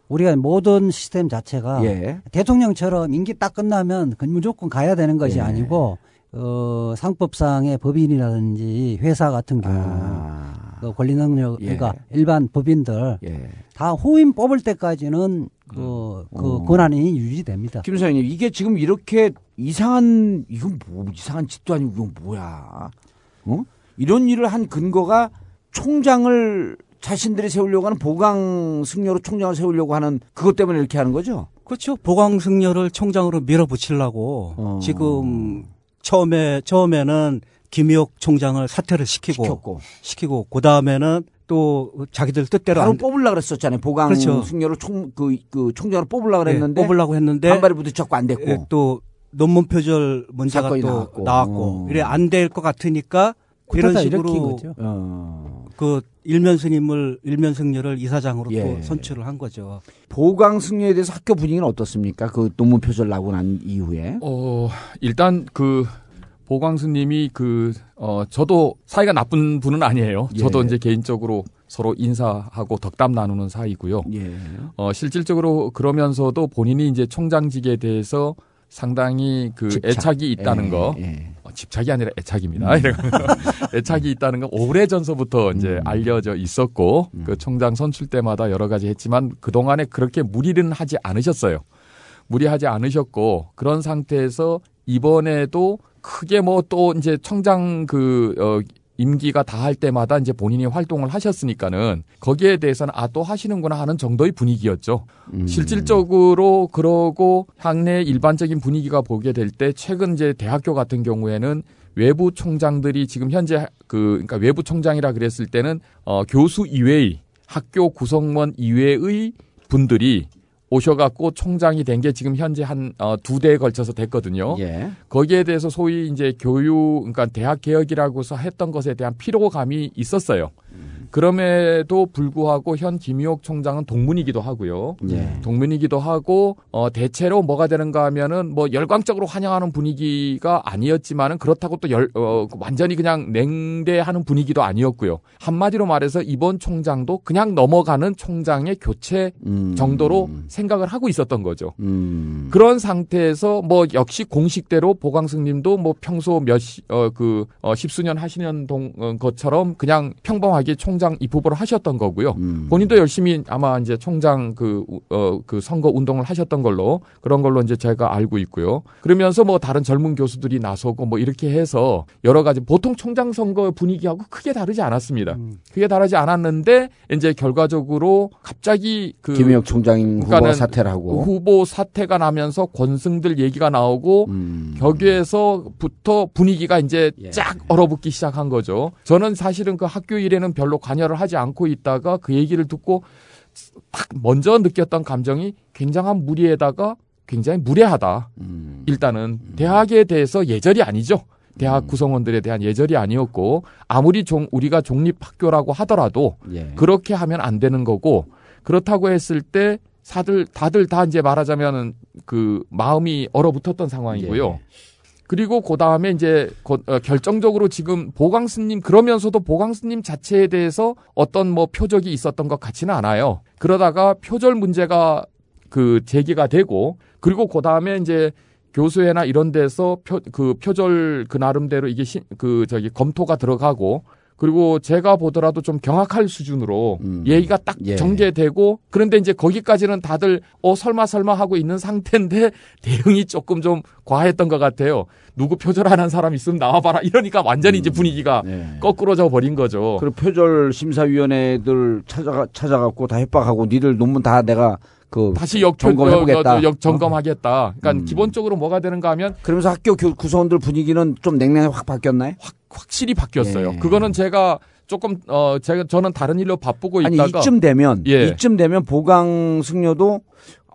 우리가 모든 시스템 자체가 예. 대통령처럼 임기 딱 끝나면 그 무조건 가야 되는 것이 예. 아니고 어, 상법상의 법인이라든지 회사 같은 경우 아. 그 권리 능력 예. 그러니까 일반 법인들 예. 다 후임 뽑을 때까지는 그, 그 어. 권한이 유지됩니다. 김 사장님 이게 지금 이렇게 이상한 이건 뭐 이상한 짓도 아니고 이건 뭐야? 어? 이런 일을 한 근거가 총장을 자신들이 세우려고 하는 보강 승려로 총장을 세우려고 하는 그것 때문에 이렇게 하는 거죠? 그렇죠. 보광승려를 총장으로 밀어붙이려고 어. 지금 처음에 처음에는 김희옥 총장을 사퇴를 시키고 시켰고 시키고 그 다음에는 또 자기들 뜻대로 바로 안 뽑으려고 그랬었잖아요. 보강 그렇죠. 승려로 총그 그 총장을 뽑으려고 예, 그랬는데 뽑으려고 했는데 반발이 부딪혔고 안 됐고. 예, 또 논문 표절 문제가 또 나왔고. 나왔고, 어. 이래 안 될 것 같으니까 이런 쿠데타 일으킨 식으로 거죠. 어. 그 일면 스님을 일면 승려를 이사장으로 예. 또 선출을 한 거죠. 보강 승려에 대해서 학교 분위기는 어떻습니까? 그 논문 표절 나고 난 이후에. 어, 일단 그 보광수님이 그, 어, 저도 사이가 나쁜 분은 아니에요. 예. 저도 이제 개인적으로 서로 인사하고 덕담 나누는 사이고요. 예. 어, 실질적으로 그러면서도 본인이 이제 총장직에 대해서 상당히 그 집착. 애착이 있다는 예, 거. 예. 어, 집착이 아니라 애착입니다. 애착이 있다는 건 오래 전서부터 이제 음. 알려져 있었고 그 총장 선출 때마다 여러 가지 했지만 그 동안에 그렇게 무리는 하지 않으셨어요. 무리하지 않으셨고 그런 상태에서 이번에도 크게 뭐 또 이제 청장 그 어, 임기가 다 할 때마다 이제 본인이 활동을 하셨으니까는 거기에 대해서는 아 또 하시는구나 하는 정도의 분위기였죠. 음. 실질적으로 그러고 향내 일반적인 분위기가 보게 될 때 최근 이제 대학교 같은 경우에는 외부 총장들이 지금 현재 그 그러니까 외부 총장이라 그랬을 때는 어 교수 이외의 학교 구성원 이외의 분들이 오셔갖고 총장이 된 게 지금 현재 한 어, 두 대에 걸쳐서 됐거든요. 예. 거기에 대해서 소위 이제 교육, 그러니까 대학 개혁이라고서 했던 것에 대한 피로감이 있었어요. 그럼에도 불구하고 현 김희옥 총장은 동문이기도 하고요. 예. 동문이기도 하고 어 대체로 뭐가 되는가 하면은 뭐 열광적으로 환영하는 분위기가 아니었지만은 그렇다고 또 열 어 완전히 그냥 냉대하는 분위기도 아니었고요. 한마디로 말해서 이번 총장도 그냥 넘어가는 총장의 교체 음. 정도로 생각을 하고 있었던 거죠. 음. 그런 상태에서 뭐 역시 공식대로 보광승님도 뭐 평소 몇어그 어, 십수년 하시는 동 어, 것처럼 그냥 평범하게 총장 입후보를 하셨던 거고요. 음. 본인도 열심히 아마 이제 총장 그, 어, 그 선거 운동을 하셨던 걸로 그런 걸로 이제 제가 알고 있고요. 그러면서 뭐 다른 젊은 교수들이 나서고 뭐 이렇게 해서 여러 가지 보통 총장 선거 분위기하고 크게 다르지 않았습니다. 크게 다르지 않았는데 이제 결과적으로 갑자기 그 김희혁 총장 그러니까는 사퇴를 하고. 후보 사퇴가 나면서 권승들 얘기가 나오고 음. 거기에서부터 분위기가 이제 예. 쫙 얼어붙기 시작한 거죠. 저는 사실은 그 학교 일에는 별로 관여를 하지 않고 있다가 그 얘기를 듣고 딱 먼저 느꼈던 감정이 굉장한 무리에다가 굉장히 무례하다. 음. 일단은 대학에 대해서 예절이 아니죠. 대학 구성원들에 대한 예절이 아니었고 아무리 종, 우리가 종립 학교라고 하더라도 예. 그렇게 하면 안 되는 거고 그렇다고 했을 때 사들 다들 다 이제 말하자면은 그 마음이 얼어붙었던 상황이고요. 예. 그리고 그 다음에 이제 거- 어, 결정적으로 지금 보강스님 그러면서도 보강스님 자체에 대해서 어떤 뭐 표적이 있었던 것 같지는 않아요. 그러다가 표절 문제가 그 제기가 되고 그리고 그 다음에 이제 교수회나 이런 데서 표, 그 표절 그 나름대로 이게 시, 그 저기 검토가 들어가고 그리고 제가 보더라도 좀 경악할 수준으로 음. 얘기가 딱 예. 전개되고 그런데 이제 거기까지는 다들 어 설마 설마 하고 있는 상태인데 대응이 조금 좀 과했던 것 같아요. 누구 표절하는 사람 있으면 나와봐라 이러니까 완전히 이제 분위기가 예. 거꾸로져 버린 거죠. 그리고 표절 심사위원회들 찾아가 찾아갖고 다 협박하고 니들 논문 다 내가 그 다시 역 점검해보겠다. 역 점검하겠다. 그러니까 음. 기본적으로 뭐가 되는가 하면 그러면서 학교 교- 구성원들 분위기는 좀 냉랭하게 확 바뀌었나요? 확실히 바뀌었어요. 예. 그거는 제가 조금 어 제가 저는 다른 일로 바쁘고 아니 있다가 이쯤 되면 예. 이쯤 되면 보강 승려도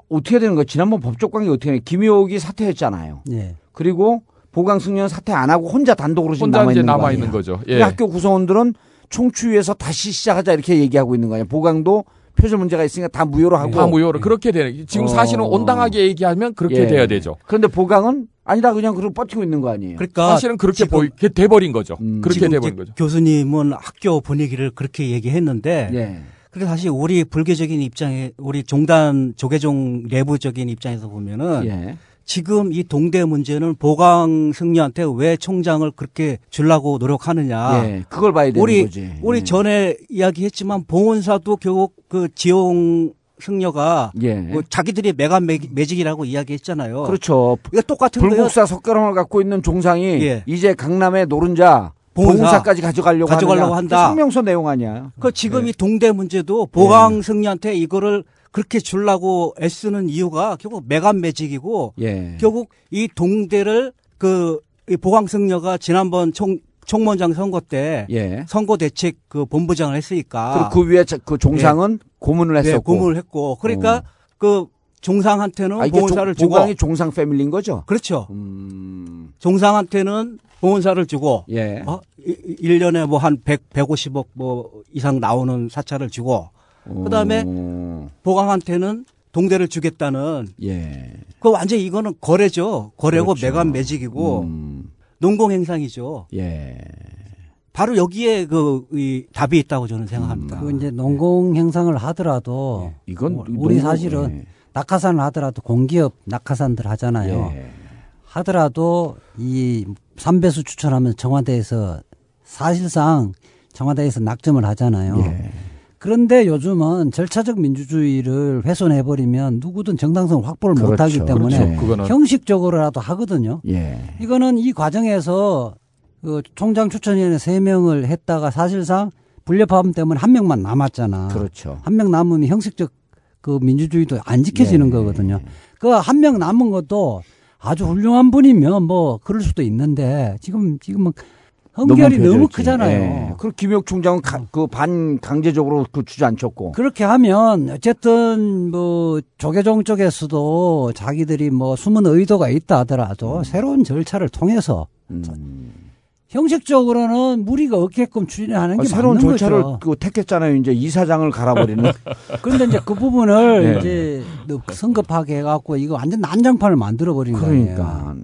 어떻게 되는 거야? 지난번 법적 관계 어떻게 해? 김효옥이 사퇴했잖아요. 예. 그리고 보강 승려는 사퇴 안 하고 혼자 단독으로 지금 혼자 남아 이제 있는 거 남아? 있는 거죠. 예. 학교 구성원들은 총추위에서 다시 시작하자 이렇게 얘기하고 있는 거예요. 보강도 표절 문제가 있으니까 다 무효로 하고 다 무효로 그렇게 되는 지금 어. 사실은 온당하게 얘기하면 그렇게 예. 돼야 되죠. 그런데 보강은 아니다 그냥 그러고 버티고 있는 거 아니에요. 그러니까 사실은 그렇게 지금- 보이 게 돼버린 거죠. 음. 그렇게 돼버린 거죠. 교수님은 학교 분위기를 그렇게 얘기했는데 예. 그래서 사실 우리 불교적인 입장에 우리 종단 조계종 내부적인 입장에서 보면은 예. 지금 이 동대 문제는 보강 승려한테 왜 총장을 그렇게 주려고 노력하느냐. 예. 그걸 봐야 되는 우리 거지. 우리 예. 전에 이야기했지만 봉원사도 결국 그 지용 승려가 예. 뭐 자기들이 매간 매- 매직이라고 이야기했잖아요. 그렇죠. 이거 똑같은 거예요. 불국사 석가랑을 갖고 있는 종상이 예. 이제 강남의 노른자 봉사. 봉사 까지 가져가려고 가져가려고. 한다. 그 성명서 내용 아니야. 그 지금 예. 이 동대 문제도 보강 승려한테 이거를 그렇게 주려고 애쓰는 이유가 결국 매간 매직이고 예. 결국 이 동대를 그이 보강 승려가 지난번 총 총무장 선거 때 예. 선거 대책 그 본부장을 했으니까 그 위에 자- 그 종상은 고문을 네, 했었고. 고문을 했고 그러니까 그 종상한테는 아, 보훈사를 종, 주고 보강이 종상 패밀리인 거죠? 그렇죠. 음. 종상한테는 보훈사를 주고 예. 어? 1년에 뭐 한 100, 150억 뭐 이상 나오는 사찰을 주고 그다음에 오. 보강한테는 동대를 주겠다는 예. 그 완전 히 이거는 거래죠. 거래고 그렇죠. 매간 매직이고 음. 농공 행상이죠. 예. 바로 여기에 그 이 답이 있다고 저는 생각합니다. 그 이제 농공 행상을 하더라도 이건 뭐 우리 농구- 사실은 예. 낙하산을 하더라도 공기업 낙하산들 하잖아요. 예. 하더라도 이 삼배수 추천하면 청와대에서 사실상 청와대에서 낙점을 하잖아요. 예. 그런데 요즘은 절차적 민주주의를 훼손해버리면 누구든 정당성을 확보를 그렇죠. 못하기 때문에 그렇죠. 형식적으로라도 하거든요. 예. 이거는 이 과정에서 그 총장 추천위원회 세 명을 했다가 사실상 불협화음 때문에 한 명만 남았잖아. 그렇죠. 한 명 남으면 형식적 그 민주주의도 안 지켜지는 네. 거거든요. 그 한 명 남은 것도 아주 훌륭한 분이면 뭐 그럴 수도 있는데 지금 지금은 흠결이 너무, 펴졌지. 크잖아요. 예. 그리고 김혁 총장은 그 반 강제적으로 그 주저앉혔고. 그렇게 하면 어쨌든 뭐 조계종 쪽에서도 자기들이 뭐 숨은 의도가 있다 하더라도 새로운 절차를 통해서 음. 형식적으로는 무리가 없게끔 추진하는 아, 게 새로운 맞는 절차를 거죠. 그 택했잖아요. 이제 이사장을 갈아버리는. 그런데 이제 그 부분을 네. 이제 성급하게 해갖고 이거 완전 난장판을 만들어 버린 거예요. 그러니까.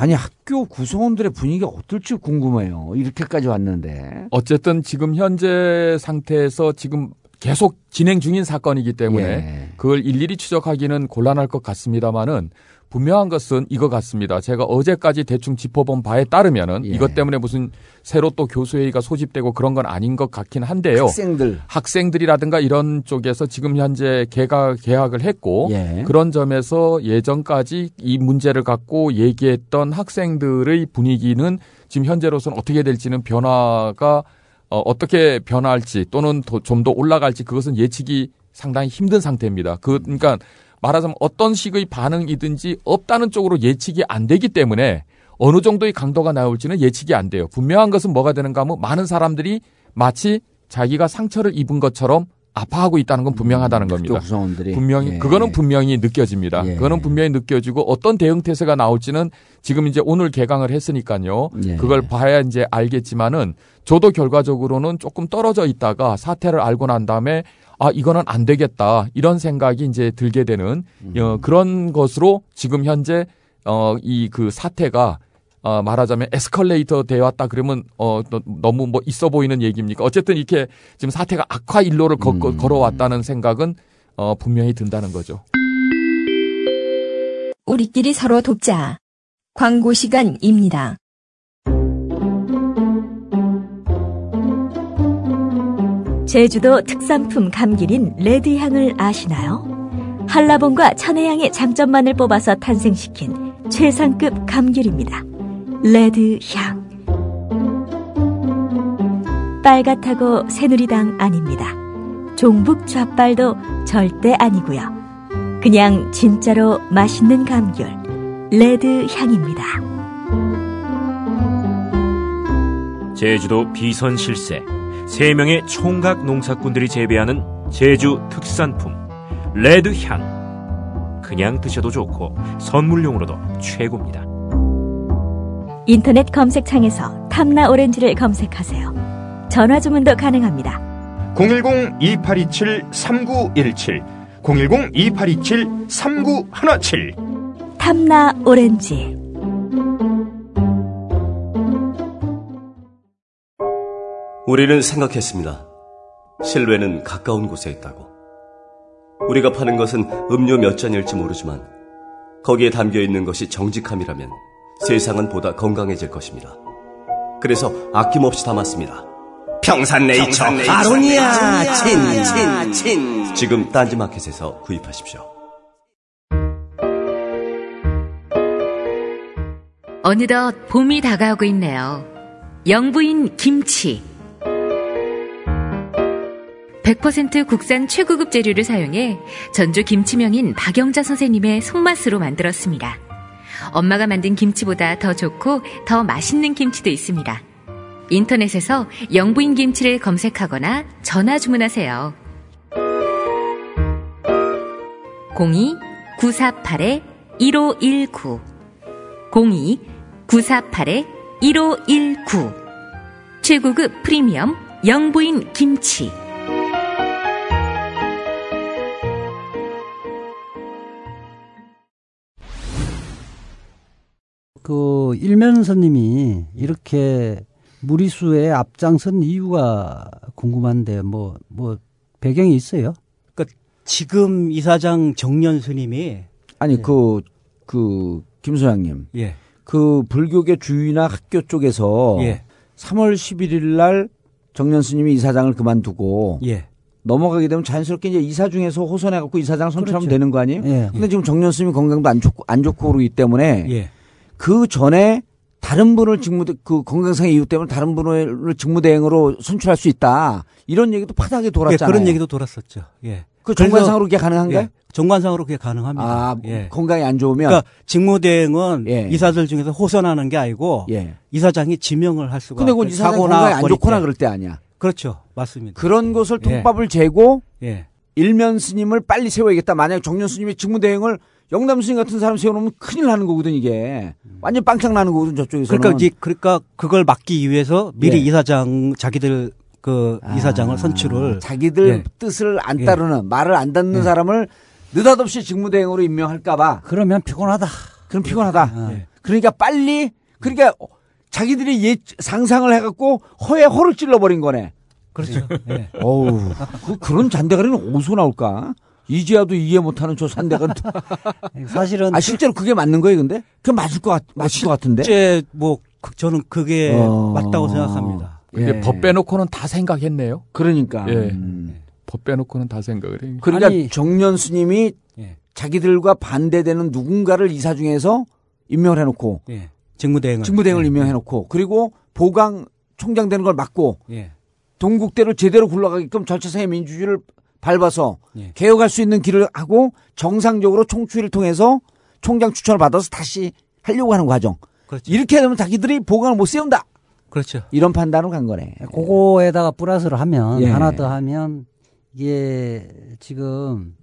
아니 학교 구성원들의 분위기가 어떨지 궁금해요. 이렇게까지 왔는데. 어쨌든 지금 현재 상태에서 지금 계속 진행 중인 사건이기 때문에 예. 그걸 일일이 추적하기는 곤란할 것 같습니다만은 분명한 것은 이거 같습니다. 제가 어제까지 대충 짚어본 바에 따르면은 예. 이것 때문에 무슨 새로 또 교수회의가 소집되고 그런 건 아닌 것 같긴 한데요. 학생들. 학생들이라든가 이런 쪽에서 지금 현재 개각 계약을 했고 예. 그런 점에서 예전까지 이 문제를 갖고 얘기했던 학생들의 분위기는 지금 현재로서는 어떻게 될지는 변화가 어, 어떻게 변화할지 또는 좀더 올라갈지 그것은 예측이 상당히 힘든 상태입니다. 그 그러니까 말하자면 어떤 식의 반응이든지 없다는 쪽으로 예측이 안 되기 때문에 어느 정도의 강도가 나올지는 예측이 안 돼요. 분명한 것은 뭐가 되는가 하면 많은 사람들이 마치 자기가 상처를 입은 것처럼 아파하고 있다는 건 분명하다는 겁니다. 학교 구성원들이. 분명히 예. 그거는 분명히 느껴집니다. 예. 그거는 분명히 느껴지고 어떤 대응 태세가 나올지는 지금 이제 오늘 개강을 했으니까요. 예. 그걸 봐야 이제 알겠지만은 저도 결과적으로는 조금 떨어져 있다가 사태를 알고 난 다음에 아 이거는 안 되겠다 이런 생각이 이제 들게 되는 음. 어, 그런 것으로 지금 현재 어 이 그 사태가 어, 말하자면 에스컬레이터 되어 왔다 그러면 어 너- 너무 뭐 있어 보이는 얘기입니까? 어쨌든 이렇게 지금 사태가 악화 일로를 거- 음. 걸어왔다는 생각은 어 분명히 든다는 거죠. 우리끼리 서로 돕자. 광고 시간입니다. 제주도 특산품 감귤인 레드향을 아시나요? 한라봉과 천혜향의 장점만을 뽑아서 탄생시킨 최상급 감귤입니다. 레드향. 빨갛다고 새누리당 아닙니다. 종북 좌빨도 절대 아니고요. 그냥 진짜로 맛있는 감귤 레드 향입니다. 제주도 비선 실세 3명의 총각 농사꾼들이 재배하는 제주 특산품 레드향 그냥 드셔도 좋고 선물용으로도 최고입니다. 인터넷 검색창에서 탐나 오렌지를 검색하세요. 전화 주문도 가능합니다. 010-2827-3917 010-2827-3917 탐나 오렌지 우리는 생각했습니다. 실외는 가까운 곳에 있다고. 우리가 파는 것은 음료 몇 잔일지 모르지만 거기에 담겨 있는 것이 정직함이라면 세상은 보다 건강해질 것입니다. 그래서 아낌없이 담았습니다. 평산네이처, 평산네이처 아로니아 아로니아 친, 친, 친. 지금 딴지마켓에서 구입하십시오. 어느덧 봄이 다가오고 있네요. 영부인 김치. 100% 국산 최고급 재료를 사용해 전주 김치명인 박영자 선생님의 손맛으로 만들었습니다. 엄마가 만든 김치보다 더 좋고 더 맛있는 김치도 있습니다. 인터넷에서 영부인 김치를 검색하거나 전화 주문하세요. 02-948-1519 02-948-1519 최고급 프리미엄 영부인 김치 그 일면선님이 이렇게 무리수에 앞장선 이유가 궁금한데 뭐뭐 배경이 있어요? 그러니까 지금 이사장 정년 스님이 아니 그그 김소장님. 예. 그 불교계 주위나 학교 쪽에서 예. 3월 11일 날 정년 스님이 이사장을 그만두고 예. 넘어가게 되면 자연스럽게 이제 이사 중에서 호선해 갖고 이사장 선출하면 그렇죠. 되는 거 아니에요? 예. 근데 지금 정년 스님이 건강도 안 좋고 안 좋고 그러기 때문에 예. 그 전에 다른 분을 직무대 그 건강상 이유 때문에 다른 분을 직무대행으로 선출할 수 있다 이런 얘기도 예, 돌았잖아요. 그런 얘기도 돌았었죠. 예. 그 정관상으로 그게 가능한가요? 예, 정관상으로 그게 가능합니다. 아 예. 건강이 안 좋으면 그러니까 직무대행은 예. 이사들 중에서 호선하는 게 아니고 예. 이사장이 지명을 할 수가 근데 그 이사장 건강이 안 거리 좋거나 때. 그럴 때 아니야. 그렇죠. 맞습니다. 그런 것을 예. 통밥을 재고 예. 일면 스님을 빨리 세워야겠다. 만약 정년 스님이 직무대행을 영남 스님 같은 사람 세워놓으면 큰일 나는 거거든 이게. 완전 빵창 나는 거거든 저쪽에서는. 그러니까 이제 그러니까 그걸 막기 위해서 미리 예. 이사장 자기들 그 이사장을 선출을 자기들 예. 뜻을 안 예. 따르는 말을 안 듣는 예. 사람을 느닷없이 직무대행으로 임명할까봐. 그러면 피곤하다. 그럼 피곤하다. 예. 그러니까 빨리 그러니까 자기들이 예 상상을 해갖고 허에 허를 찔러버린 거네. 그렇죠. 예. 어우 그, 그런 잔대가리는 어디서 나올까? 이제야도 이해 못하는 저 잔대가리. 사실은 아 실제로 그게 맞는 거예요, 근데? 그 맞을 것 같, 맞을 것 같은데. 실제 뭐 그- 저는 그게 어. 맞다고 생각합니다. 근데 예. 법 빼놓고는 다 생각했네요. 그러니까. 예. 음. 법 빼놓고는 다 생각을 해요. 그러니까 아니- 정년 스님이 예. 자기들과 반대되는 누군가를 이사 중에서 임명을 해놓고 예. 직무대행을 직무대행을 예. 임명해놓고 그리고 보강 총장 되는 걸 막고 예. 동국대로 제대로 굴러가게끔 절차상의 민주주의를 밟아서 예. 개혁할 수 있는 길을 하고 정상적으로 총추위를 통해서 총장 추천을 받아서 다시 하려고 하는 과정. 그렇죠. 이렇게 되면 자기들이 보강을 못 세운다. 그렇죠. 이런 판단으로 간 거네. 그거에다가 플러스를 하면 예. 하나 더 하면 이게 지금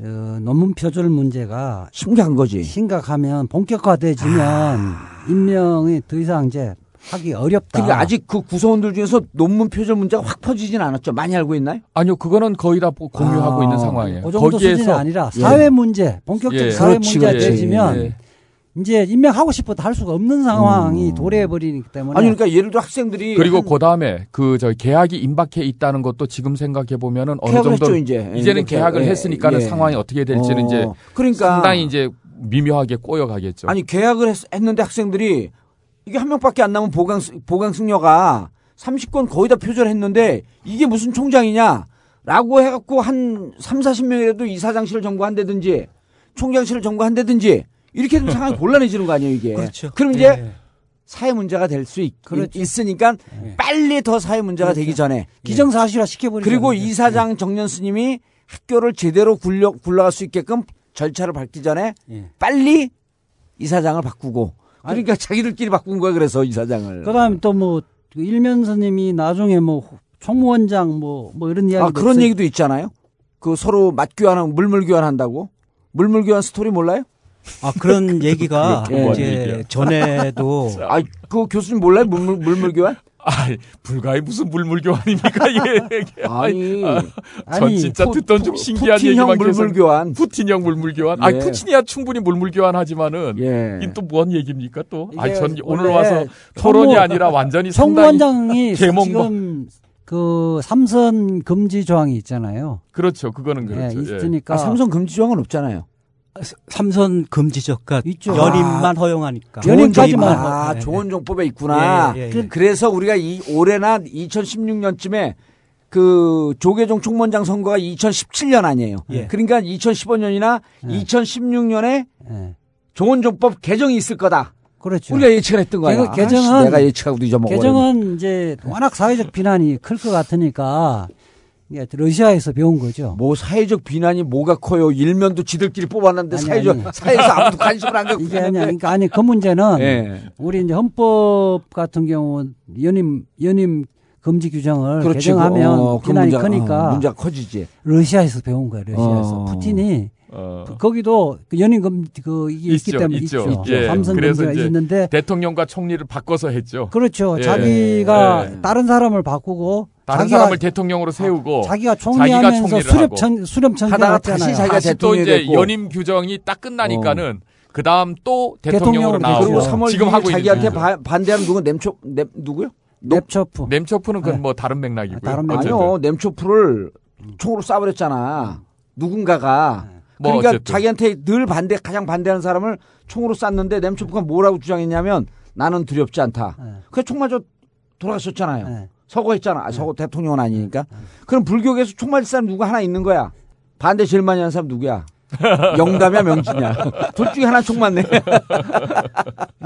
어, 논문 표절 문제가 심각한 거지. 심각하면 본격화돼지면 임명이 더 이상 이제 하기 어렵다. 그러니까 아직 그 구성원들 중에서 논문 표절 문제가 확 퍼지진 않았죠. 많이 알고 있나요? 아니요, 그거는 거의 다 공유하고 아, 있는 상황이에요. 그 정도 수준이 아니라 사회 문제, 본격적 예. 사회 그렇지, 문제가 그렇지. 되지면 예. 이제 임명하고 싶어도 할 수가 없는 상황이 도래해 버리기 때문에 아니 그러니까 예를 들어 학생들이 그리고 한- 그 다음에 그 저 계약이 임박해 있다는 것도 지금 생각해 보면은 어느 정도 했죠, 이제. 예, 이제는 이제 계약을 예, 했으니까는 예. 상황이 어떻게 될지는 어, 이제 그러니까 상당히 이제 미묘하게 꼬여가겠죠. 아니 계약을 했, 는데 학생들이 이게 한 명밖에 안 남은 보강 보강 승려가 30건 거의 다 표절했는데 이게 무슨 총장이냐 라고 해갖고 한 3, 40명이라도 이사장실을 점거한다든지 총장실을 점거한다든지 이렇게 되면 상황이 곤란해지는 거 아니에요 이게. 그렇죠. 럼 이제 예. 사회 문제가 될수 그렇죠. 있으니까 빨리 더 사회 문제가 되기 전에 기정사실화 시켜버리죠. 그리고 이사장 정년 스님이 학교를 제대로 굴려 굴러갈 수 있게끔 절차를 밟기 전에 예. 빨리 이사장을 바꾸고 그러니까 자기들끼리 바꾼 거야 그래서 이사장을. 그다음에 또뭐 일면 스님이 나중에 뭐 총무원장 뭐뭐 이런 이야기 아 그런 얘기도 있잖아요. 그 서로 맞교환하고 물물 교환한다고. 물물 교환 스토리 몰라요? 아 그런 얘기가 예. 이제 전에도 아그 교수님 몰라요? 물물 물물 교환? 아, 불가이 무슨 물물 교환입니까 이게? 아니, 아, 전 아니, 진짜 푸- 듣던 푸- 좀 신기한 얘기만 계속- 물물 교환. 푸틴형 물물 교환. 아, 예. 푸틴이야 충분히 물물 교환 하지만은 예. 이게 또뭔 얘기입니까 또? 아, 이게 전 오늘 와서 토론이 총무- 아니라 완전히 개몽 지금 그 삼선 금지 조항이 있잖아요. 그렇죠. 그거는 그렇죠. 예, 예. 있으니까 아, 삼성 금지 조항은 없잖아요. 삼선 금지 적가 있죠. 연임만 허용하니까. 연임까지만 아, 하- 예, 좋은 정법에 있구나. 예, 예, 예. 그래서 우리가 이 올해나 2016년쯤에 그 조계종 총무원장 선거가 2017년 아니에요. 예. 그러니까 2015년이나 2016년에 예. 좋은 정법 개정이 있을 거다. 그렇죠. 우리가 예측을 했던 거야. 개- 개정은 내가 예측하고도 잊어먹어. 개정은 이제 워낙 사회적 비난이 클 것 같으니까 러시아에서 배운 거죠. 뭐 사회적 비난이 뭐가 커요. 일면도 지들끼리 뽑았는데 아니, 사회적 아니. 사회에서 아무도 관심을 안 갖고 이게 아니. 그러니까 아니 그 문제는 예. 우리 이제 헌법 같은 경우 연임 연임 금지 규정을 그렇지. 개정하면 어, 그 비난이 문제가, 크니까 어, 문제가 커지지. 러시아에서 배운 거예요. 러시아에서 어. 푸틴이 어. 거기도 그 연임 금지 그 이게 있기 있죠, 때문에 있죠. 있죠. 예. 삼선 그래서 이제 있는데 대통령과 총리를 바꿔서 했죠. 그렇죠. 예. 자기가 예. 다른 사람을 바꾸고 다른 자기가 사람을 대통령으로 세우고 자기가 총리하면서 수렴. 천 수렴 하다가 청진했잖아요. 다시 자기가 다시 또 대통령이 이제 됐고. 연임 규정이 딱 끝나니까는 그 다음 또 대통령으로 대통령으로 나오고 그리고 되죠. 3월 지금 6일 하고 자기한테 있는 바- 반대하는 누구 냄초 냄 누구요? 넵초프. 냄초프는 그건 네. 뭐 다른 맥락이고요. 다른 맥락. 아니요, 냄초프를 총으로 쏴버렸잖아. 누군가가. 뭐 그러니까 어쨌든. 자기한테 늘 반대, 가장 반대하는 사람을 총으로 쐈는데 냄초프가 뭐라고 주장했냐면 나는 두렵지 않다. 네. 그래 총 맞아 돌아갔었잖아요. 네. 서거했잖아. 아, 서거 대통령은 아니니까. 그럼 불교계에서 총 맞을 사람 누구 하나 있는 거야. 반대 제일 많이 하는 사람 누구야? 영담이야 명진이야. 둘 중에 하나 총 맞네.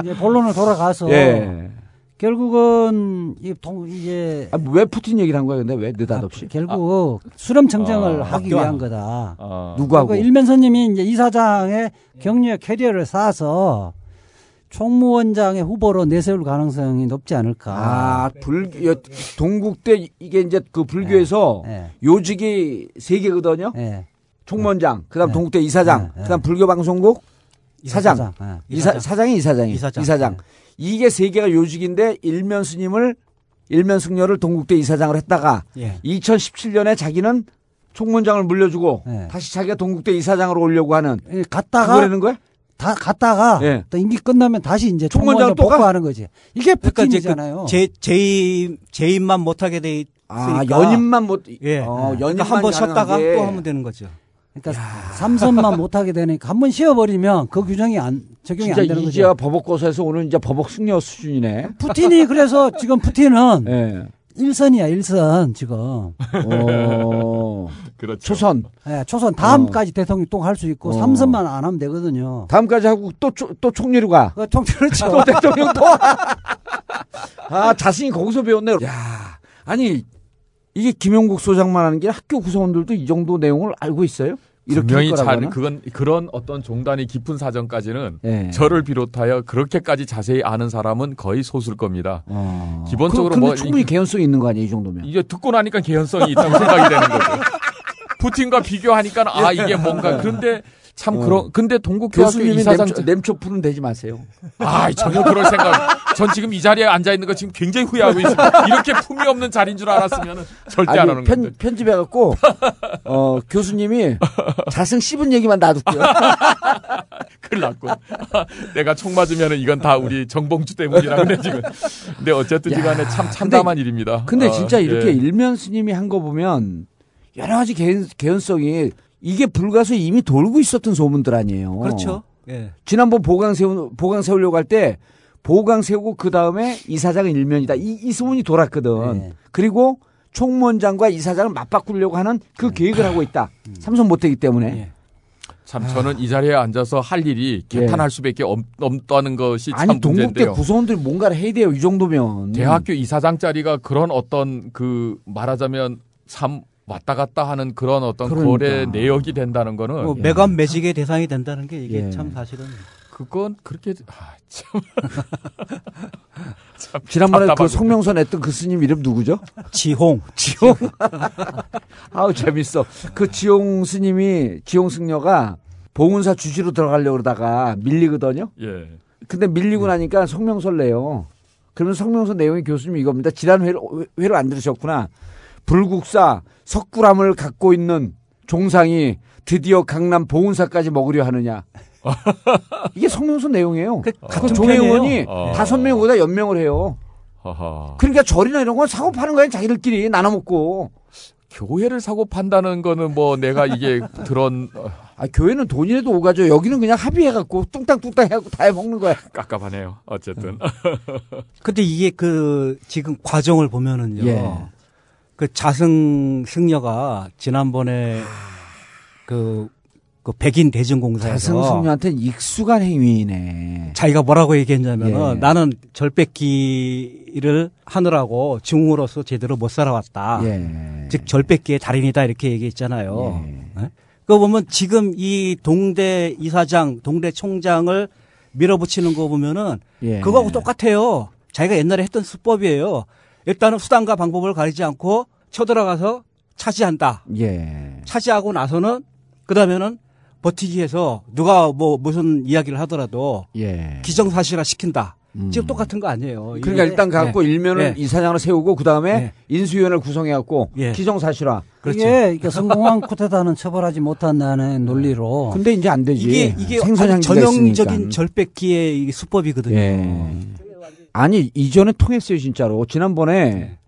이제 본론으로 돌아가서 예. 결국은 이 동, 이게 아, 왜 푸틴 얘기를 한 거야? 근데 왜 느닷없이? 결국 수렴 청정을 아, 하기 학교와. 위한 거다. 어. 누구하고? 그리고 일면 선님이 이제 이사장의 격려의 캐리어를 쌓아서 총무원장의 후보로 내세울 가능성이 높지 않을까. 아, 불, 여- 동국대 이게 이제 그 불교에서 예. 요직이 세 개거든요. 예. 총무원장, 그다음 네. 동국대 이사장, 네, 네. 그다음 불교 방송국 사장, 예. 이사, 사장이 이사장이 이사장. 이사장. 네. 이게 세 개가 요직인데 일면 스님을 일면 승려를 동국대 이사장을 했다가 예. 2017년에 자기는 총무원장을 물려주고 네. 다시 자기가 동국대 이사장으로 오려고 하는 예, 갔다가 그거라는 거야? 다 갔다가 예. 또 임기 끝나면 다시 이제 가? 복구하는 거지. 이게 그러니까 이제 푸틴이잖아요. 그 재, 재임 재임만 못 하게 돼 아, 있으니까 연임만 못 예. 어, 그러니까 연임만 한번 쉬었다가. 또 하면 되는 거죠. 그러니까 삼선만 못하게 되니까 한 번 쉬어버리면 그 규정이 안 적용이 진짜 안 되는 거죠. 법업고사에서 오늘 이제 법업 승려 수준이네. 푸틴이 그래서 지금 푸틴은 예. 일선이야 일선 지금. 어, 그렇죠. 초선. 예, 초선 다음까지 대통령 또 할 수 있고 어. 삼선만 안 하면 되거든요. 다음까지 하고 또, 초- 또 총리로 가. 그 총, 그렇죠. 또 대통령 또. 아, 자신이 거기서 배웠네. 야 아니, 이게 김용국 소장만 하는 게 학교 구성원들도 이 정도 내용을 알고 있어요? 이렇게 분명히 할 잘? 그건 그런 어떤 종단이 깊은 사정까지는 예. 저를 비롯하여 그렇게까지 자세히 아는 사람은 거의 소수일 겁니다. 어. 기본적으로 그, 뭐 충분히 이- 개연성이 있는 거 아니에요, 이 정도면? 이게 듣고 나니까 개연성이 있다고 생각이 되는 거죠. 푸틴과 비교하니까 아 이게 뭔가 그런데 참 어. 그런 근데 동국교학교 교수님이 이사장 냄초, 냄초푸는 되지 마세요. 아 전혀 그럴 생각. 전 지금 이 자리에 앉아 있는 거 지금 굉장히 후회하고 있습니다. 이렇게 품이 없는 자리인 줄 알았으면 절대 안 하는 편, 건데. 편집해 갖고, 어, 교수님이 자승 씹은 얘기만 놔둘게요. 큰일 났고. 내가 총 맞으면 이건 다 우리 정봉주 때문이라 그래 지금. 근데 어쨌든 야, 간에 참 참담한 일입니다. 근데 어, 진짜 이렇게 예. 일면 스님이 한 거 보면 여러 가지 개연, 개연성이 이게 불가서 이미 돌고 있었던 소문들 아니에요. 그렇죠. 예. 지난번 보강 세우 보강 세우려고 할 때 보강 세우고 그 다음에 이사장은 일면이다. 이, 이 소문이 돌았거든. 네. 그리고 총무원장과 이사장을 맞바꾸려고 하는 그 계획을 하고 있다. 삼선 못하기 때문에. 예. 참 저는 이 자리에 앉아서 할 일이 개탄할 수밖에 없, 없다는 것이 참 예. 아니 동국대 문제인데요. 구성원들이 뭔가를 해야 돼요. 이 정도면. 대학교 이사장 자리가 그런 어떤 그 말하자면 참 왔다 갔다 하는 그런 어떤 그러니까. 거래 내역이 된다는 거는 뭐 매감 매직의 대상이 된다는 게 이게 예. 참 사실은 그건 그렇게 아, 참. 참 지난번에 그. 성명서 냈던 그 스님 이름 누구죠? 지홍. 지홍. 아우 재밌어. 그 지홍 스님이 지홍 승려가 봉은사 주지로 들어가려고 그러다가 밀리거든요. 예. 근데 밀리고 나니까 성명서를 내요. 그러면 성명서 내용이 교수님 이겁니다. 지난 회를, 회를 안 들으셨구나. 불국사 석굴암을 갖고 있는 종상이 드디어 강남 봉은사까지 먹으려 하느냐. 이게 성명서 내용이에요. 그 같은 종회 편이에요. 의원이 어. 다섯 명 거기다 연명을 해요. 그러니까 절이나 이런 건 사고 파는 거야 자기들끼리 나눠 먹고. 교회를 사고 판다는 거는 뭐 내가 이게 들은 어, 아 교회는 돈이라도 오가죠. 여기는 그냥 합의해 갖고 뚱땅뚱땅 해 갖고 다 해 먹는 거야. 깝깝하네요. 어쨌든. 근데 이게 그 지금 과정을 보면은요. 예. 그 자승 승려가 지난번에 그, 그 백인 대전공사에서 자승 승려한테는 익숙한 행위네. 자기가 뭐라고 얘기했냐면은 예. 나는 절뺏기를 하느라고 증으로서 제대로 못 살아왔다. 예. 즉 절뺏기의 달인이다 이렇게 얘기했잖아요. 예? 그거 보면 지금 이 동대 이사장, 동대 총장을 밀어붙이는 거 보면은 예. 그거하고 똑같아요. 자기가 옛날에 했던 수법이에요. 일단은 수단과 방법을 가리지 않고 쳐들어가서 차지한다. 예. 차지하고 나서는 그다음에는 버티기 위해서 누가 뭐 무슨 이야기를 하더라도 예. 기정사실화 시킨다. 지금 똑같은 거 아니에요. 그러니까 일단 갖고 네. 일면을 네. 이사장을 세우고 그 다음에 네. 인수위원회를 구성해 갖고 예. 기정사실화. 그렇죠. 이게 이게 성공한 쿠데타는 처벌하지 못한다는 논리로. 근데 이제 안 되지. 이게 이게 전형적인 이게 수법이거든요. 예. 아니 이전에 통했어요 진짜로. 지난번에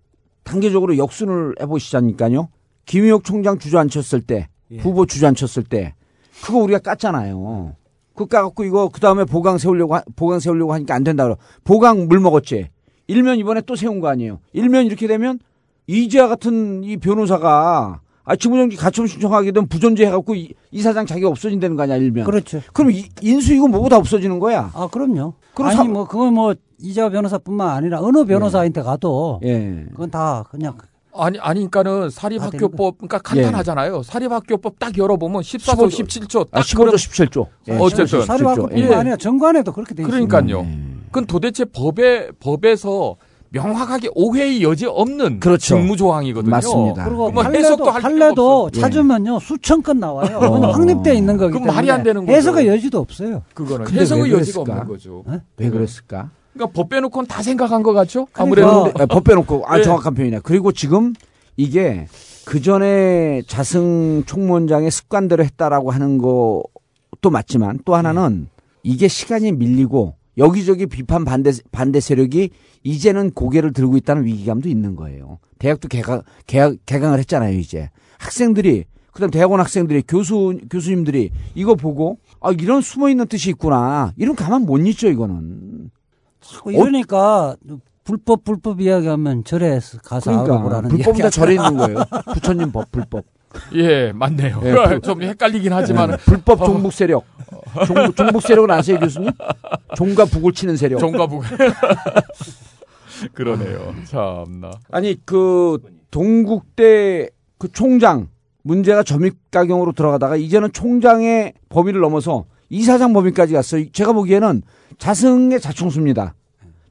단계적으로 역순을 해보시자니까요. 김희옥 총장 주저앉혔을 때, 예. 후보 주저앉혔을 때, 그거 우리가 깠잖아요. 그거 까갖고 이거 그 다음에 보강 세우려고 하- 보강 세우려고 하니까 안 된다 그러. 보강 물 먹었지. 일면 이번에 또 세운 거 아니에요. 일면 이렇게 되면 이재화 같은 이 변호사가 아 지구정지 가처분 신청하게 되면 부존재 해갖고 이, 이사장 자기 가 없어진다는 거 아니야 일면. 그렇죠. 그럼 이, 인수이고 뭐고 다 없어지는 거야. 아 그럼요. 그럼 아니 사- 뭐 그건 뭐 이재화 변호사뿐만 아니라 어느 변호사한테 가도 예. 그건 다 그냥 아니 아니니까는 사립학교법 그러니까 간단하잖아요. 사립학교법 딱 열어보면 14조 17조 딱 아, 15조 17조. 예, 어쨌든 사립학교뿐만 예. 아니라 정관에도 그렇게 돼 있어요. 그러니까요. 그건 도대체 법에 법에서 명확하게 오해의 여지 없는 그렇죠. 직무 조항이거든요. 맞습니다. 그리고 뭐 해석도 할 필요가 판례도 없어. 찾으면요 수천 건 나와요. 어. 확립돼 있는 거기 그건 때문에 말이 안 되는 거죠. 해석의 여지도 없어요. 그거는 해석의 왜 여지가? 없는 거죠. 왜 그랬을까? 그러니까 법 빼놓고는 다 생각한 것 같죠? 그러니까 아무래도 아, 법 빼놓고 아 예. 정확한 표현이네. 그리고 지금 이게 그 전에 자승 총무원장의 습관대로 했다라고 하는 것도 맞지만 또 하나는 이게 시간이 밀리고 여기저기 비판 반대 반대 세력이 이제는 고개를 들고 있다는 위기감도 있는 거예요. 대학도 개강 개학, 개강을 했잖아요. 이제 학생들이 그다음 대학원 학생들이 교수 교수님들이 이거 보고 아 이런 숨어 있는 뜻이 있구나. 이런 가만 못 있죠 이거는. 뭐 이러니까 불법 불법 이야기하면 절에 가서 그러니까 알아보라는 불법이 다 이야기 절에 있는 거예요. 부처님 법 불법. 예 맞네요. 예, 불- 좀 헷갈리긴 하지만 네, 불법 종북 세력. 종북, 종북 세력은 아세요 교수님? 종과 북을 치는 세력. 종과 북. 그러네요. 참나. 아니 그 동국대 그 총장 문제가 점입 가경으로 들어가다가 이제는 총장의 범위를 넘어서 이사장 범위까지 갔어요. 제가 보기에는 자승의 자충수입니다.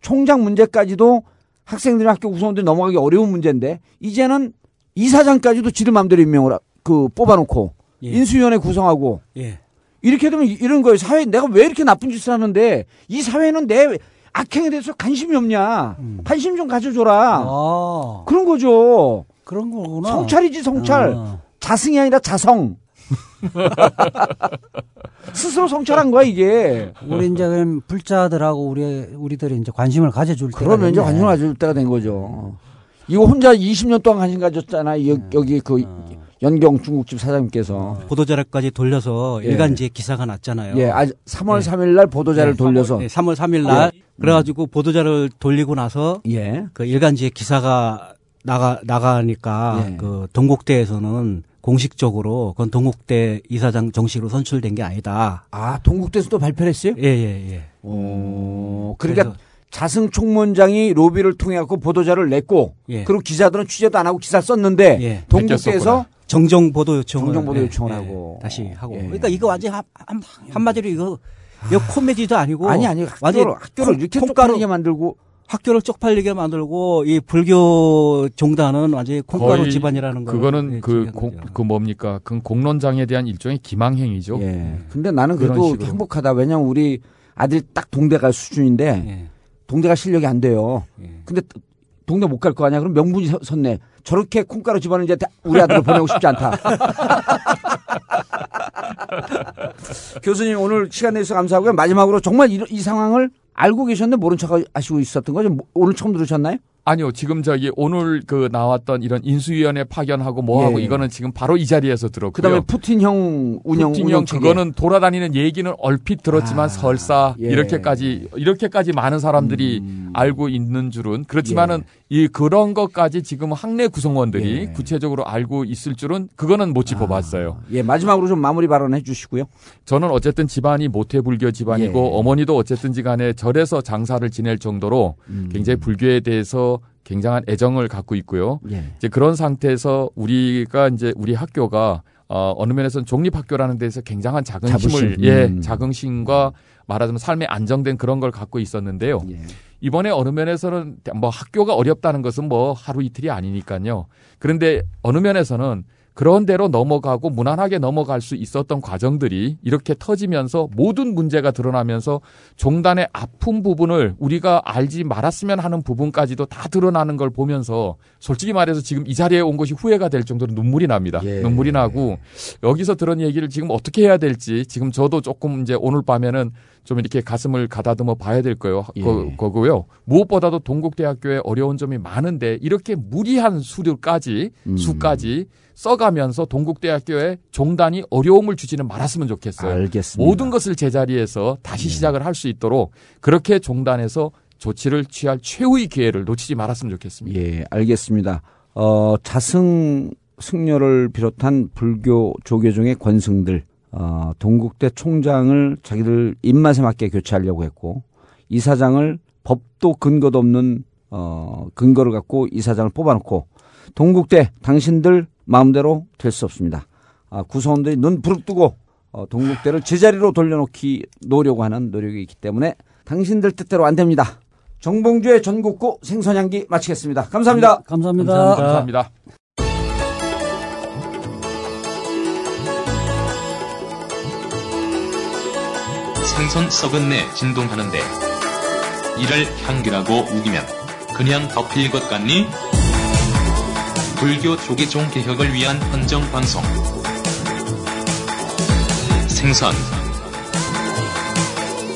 총장 문제까지도 학생들이 학교 구성원들이 넘어가기 어려운 문제인데 이제는 이사장까지도 지들 마음대로 임명을 하- 그 뽑아놓고 예. 인수위원회 구성하고 예. 이렇게 되면 이- 이런 거예요. 사회 내가 왜 이렇게 나쁜 짓을 하는데 이 사회는 내 악행에 대해서 관심이 없냐? 관심 좀 가져줘라. 아, 그런 거죠. 그런 거구나. 성찰이지 성찰. 아. 자승이 아니라 자성. 스스로 성찰한 거야 이게. 우리 이제 그럼 불자들하고 우리 우리들이 이제 관심을 가져줄 때가 그러면 이제. 관심을 가질 때가 된 거죠. 이거 혼자 20년 동안 관심 가졌잖아. 여, 여기 그 연경 중국집 사장님께서. 보도자료까지 돌려서 예. 일간지에 기사가 났잖아요. 예, 아, 3월 3일 날 보도자를 네, 돌려서. 3월, 3월 3일 날 그래가지고 보도자를 돌리고 나서 예. 그 일간지에 기사가 나가 나가니까 예. 그 동국대에서는 공식적으로 그건 동국대 이사장 정식으로 선출된 게 아니다. 아, 동국대에서 또 발표를 했어요? 예, 예, 예. 어, 그러니까 자승 총무원장이 로비를 통해 갖고 보도자를 냈고 예. 그리고 기자들은 취재도 안 하고 기사 썼는데 예. 동국대에서 정정 보도 요청을 정정 보도 예, 요청을 예, 하고 다시 하고. 예. 그러니까 이거 완전 한, 한 한마디로 이거 이거 코미디도 아니고 아니 아니 학교를 학교를 이렇게 쪽팔리게 만들고 학교를 쪽팔리게 만들고 이 불교 종단은 완전히 콩가루 집안이라는 거. 그거는 그, 공, 그 뭡니까? 그 공론장에 대한 일종의 기망행위죠. 예. 근데 나는 그래도 식으로. 행복하다. 왜냐면 우리 아들이 딱 동대 갈 수준인데 예. 동대가 실력이 안 돼요. 근데 동대 못갈 거 아니야? 그럼 명분이 서- 섰네. 저렇게 콩가루 집안을 이제 다- 우리 아들을 보내고 싶지 않다. 교수님 오늘 시간 내주셔서 감사하고요. 마지막으로 정말 이, 이 상황을 알고 계셨는데 모른 척 하시고 있었던 거죠? 뭐- 오늘 처음 들으셨나요? 아니요, 지금 저기 오늘 그 나왔던 이런 인수위원회 파견하고 뭐하고 예. 이거는 지금 바로 이 자리에서 들었고요. 그다음에 푸틴형 운영 푸틴형. 그거는 돌아다니는 얘기는 얼핏 들었지만 아, 설사 예. 이렇게까지 이렇게까지 많은 사람들이 음. 알고 있는 줄은 그렇지만은 이 그런 것까지 지금 학내 구성원들이 예. 구체적으로 알고 있을 줄은 그거는 못 짚어봤어요. 예, 마지막으로 좀 마무리 발언해 주시고요. 저는 어쨌든 집안이 모태 불교 집안이고 예. 어머니도 어쨌든지 간에 절에서 장사를 지낼 정도로 음. 굉장히 불교에 대해서 굉장한 애정을 갖고 있고요. 예. 이제 그런 상태에서 우리가 이제 우리 학교가 어, 어느 면에서는 독립학교라는 데서 굉장한 자긍심을 자부심. 예, 음. 자긍심과 말하자면 삶에 안정된 그런 걸 갖고 있었는데요. 예. 이번에 어느 면에서는 뭐 학교가 어렵다는 것은 뭐 하루 이틀이 아니니까요. 그런데 어느 면에서는 그런 대로 넘어가고 무난하게 넘어갈 수 있었던 과정들이 이렇게 터지면서 모든 문제가 드러나면서 종단의 아픈 부분을 우리가 알지 말았으면 하는 부분까지도 다 드러나는 걸 보면서 솔직히 말해서 지금 이 자리에 온 것이 후회가 될 정도로 눈물이 납니다. 예. 눈물이 나고 여기서 들은 얘기를 지금 어떻게 해야 될지 지금 저도 조금 이제 오늘 밤에는 좀 이렇게 가슴을 가다듬어 봐야 될 거요, 예. 거, 거고요. 무엇보다도 동국대학교에 어려운 점이 많은데 이렇게 무리한 수료까지 음. 수까지 써가면서 동국대학교에 종단이 어려움을 주지는 말았으면 좋겠어요. 알겠습니다. 모든 것을 제자리에서 다시 시작을 할 수 있도록 그렇게 종단에서 조치를 취할 최후의 기회를 놓치지 말았으면 좋겠습니다. 예, 알겠습니다. 어, 자승 승려를 비롯한 불교 조계종의 권승들, 어, 동국대 총장을 자기들 입맛에 맞게 교체하려고 했고, 이사장을 법도 근거도 없는, 어, 근거를 갖고 이사장을 뽑아놓고, 동국대 당신들 마음대로 될 수 없습니다. 아, 구성원들이 눈 부릅뜨고, 어, 동국대를 제자리로 돌려놓기 놓으려고 하는 노력이 있기 때문에 당신들 뜻대로 안 됩니다. 정봉주의 전국구 생선향기 마치겠습니다. 감사합니다. 감사합니다. 감사합니다. 생선 썩은 내 진동하는데 이를 향기라고 우기면 그냥 덮일 것 같니? 불교 조계종 개혁을 위한 헌정 방송. 생선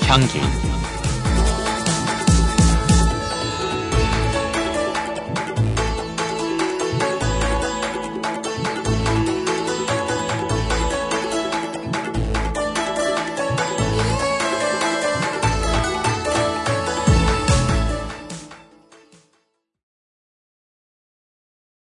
향기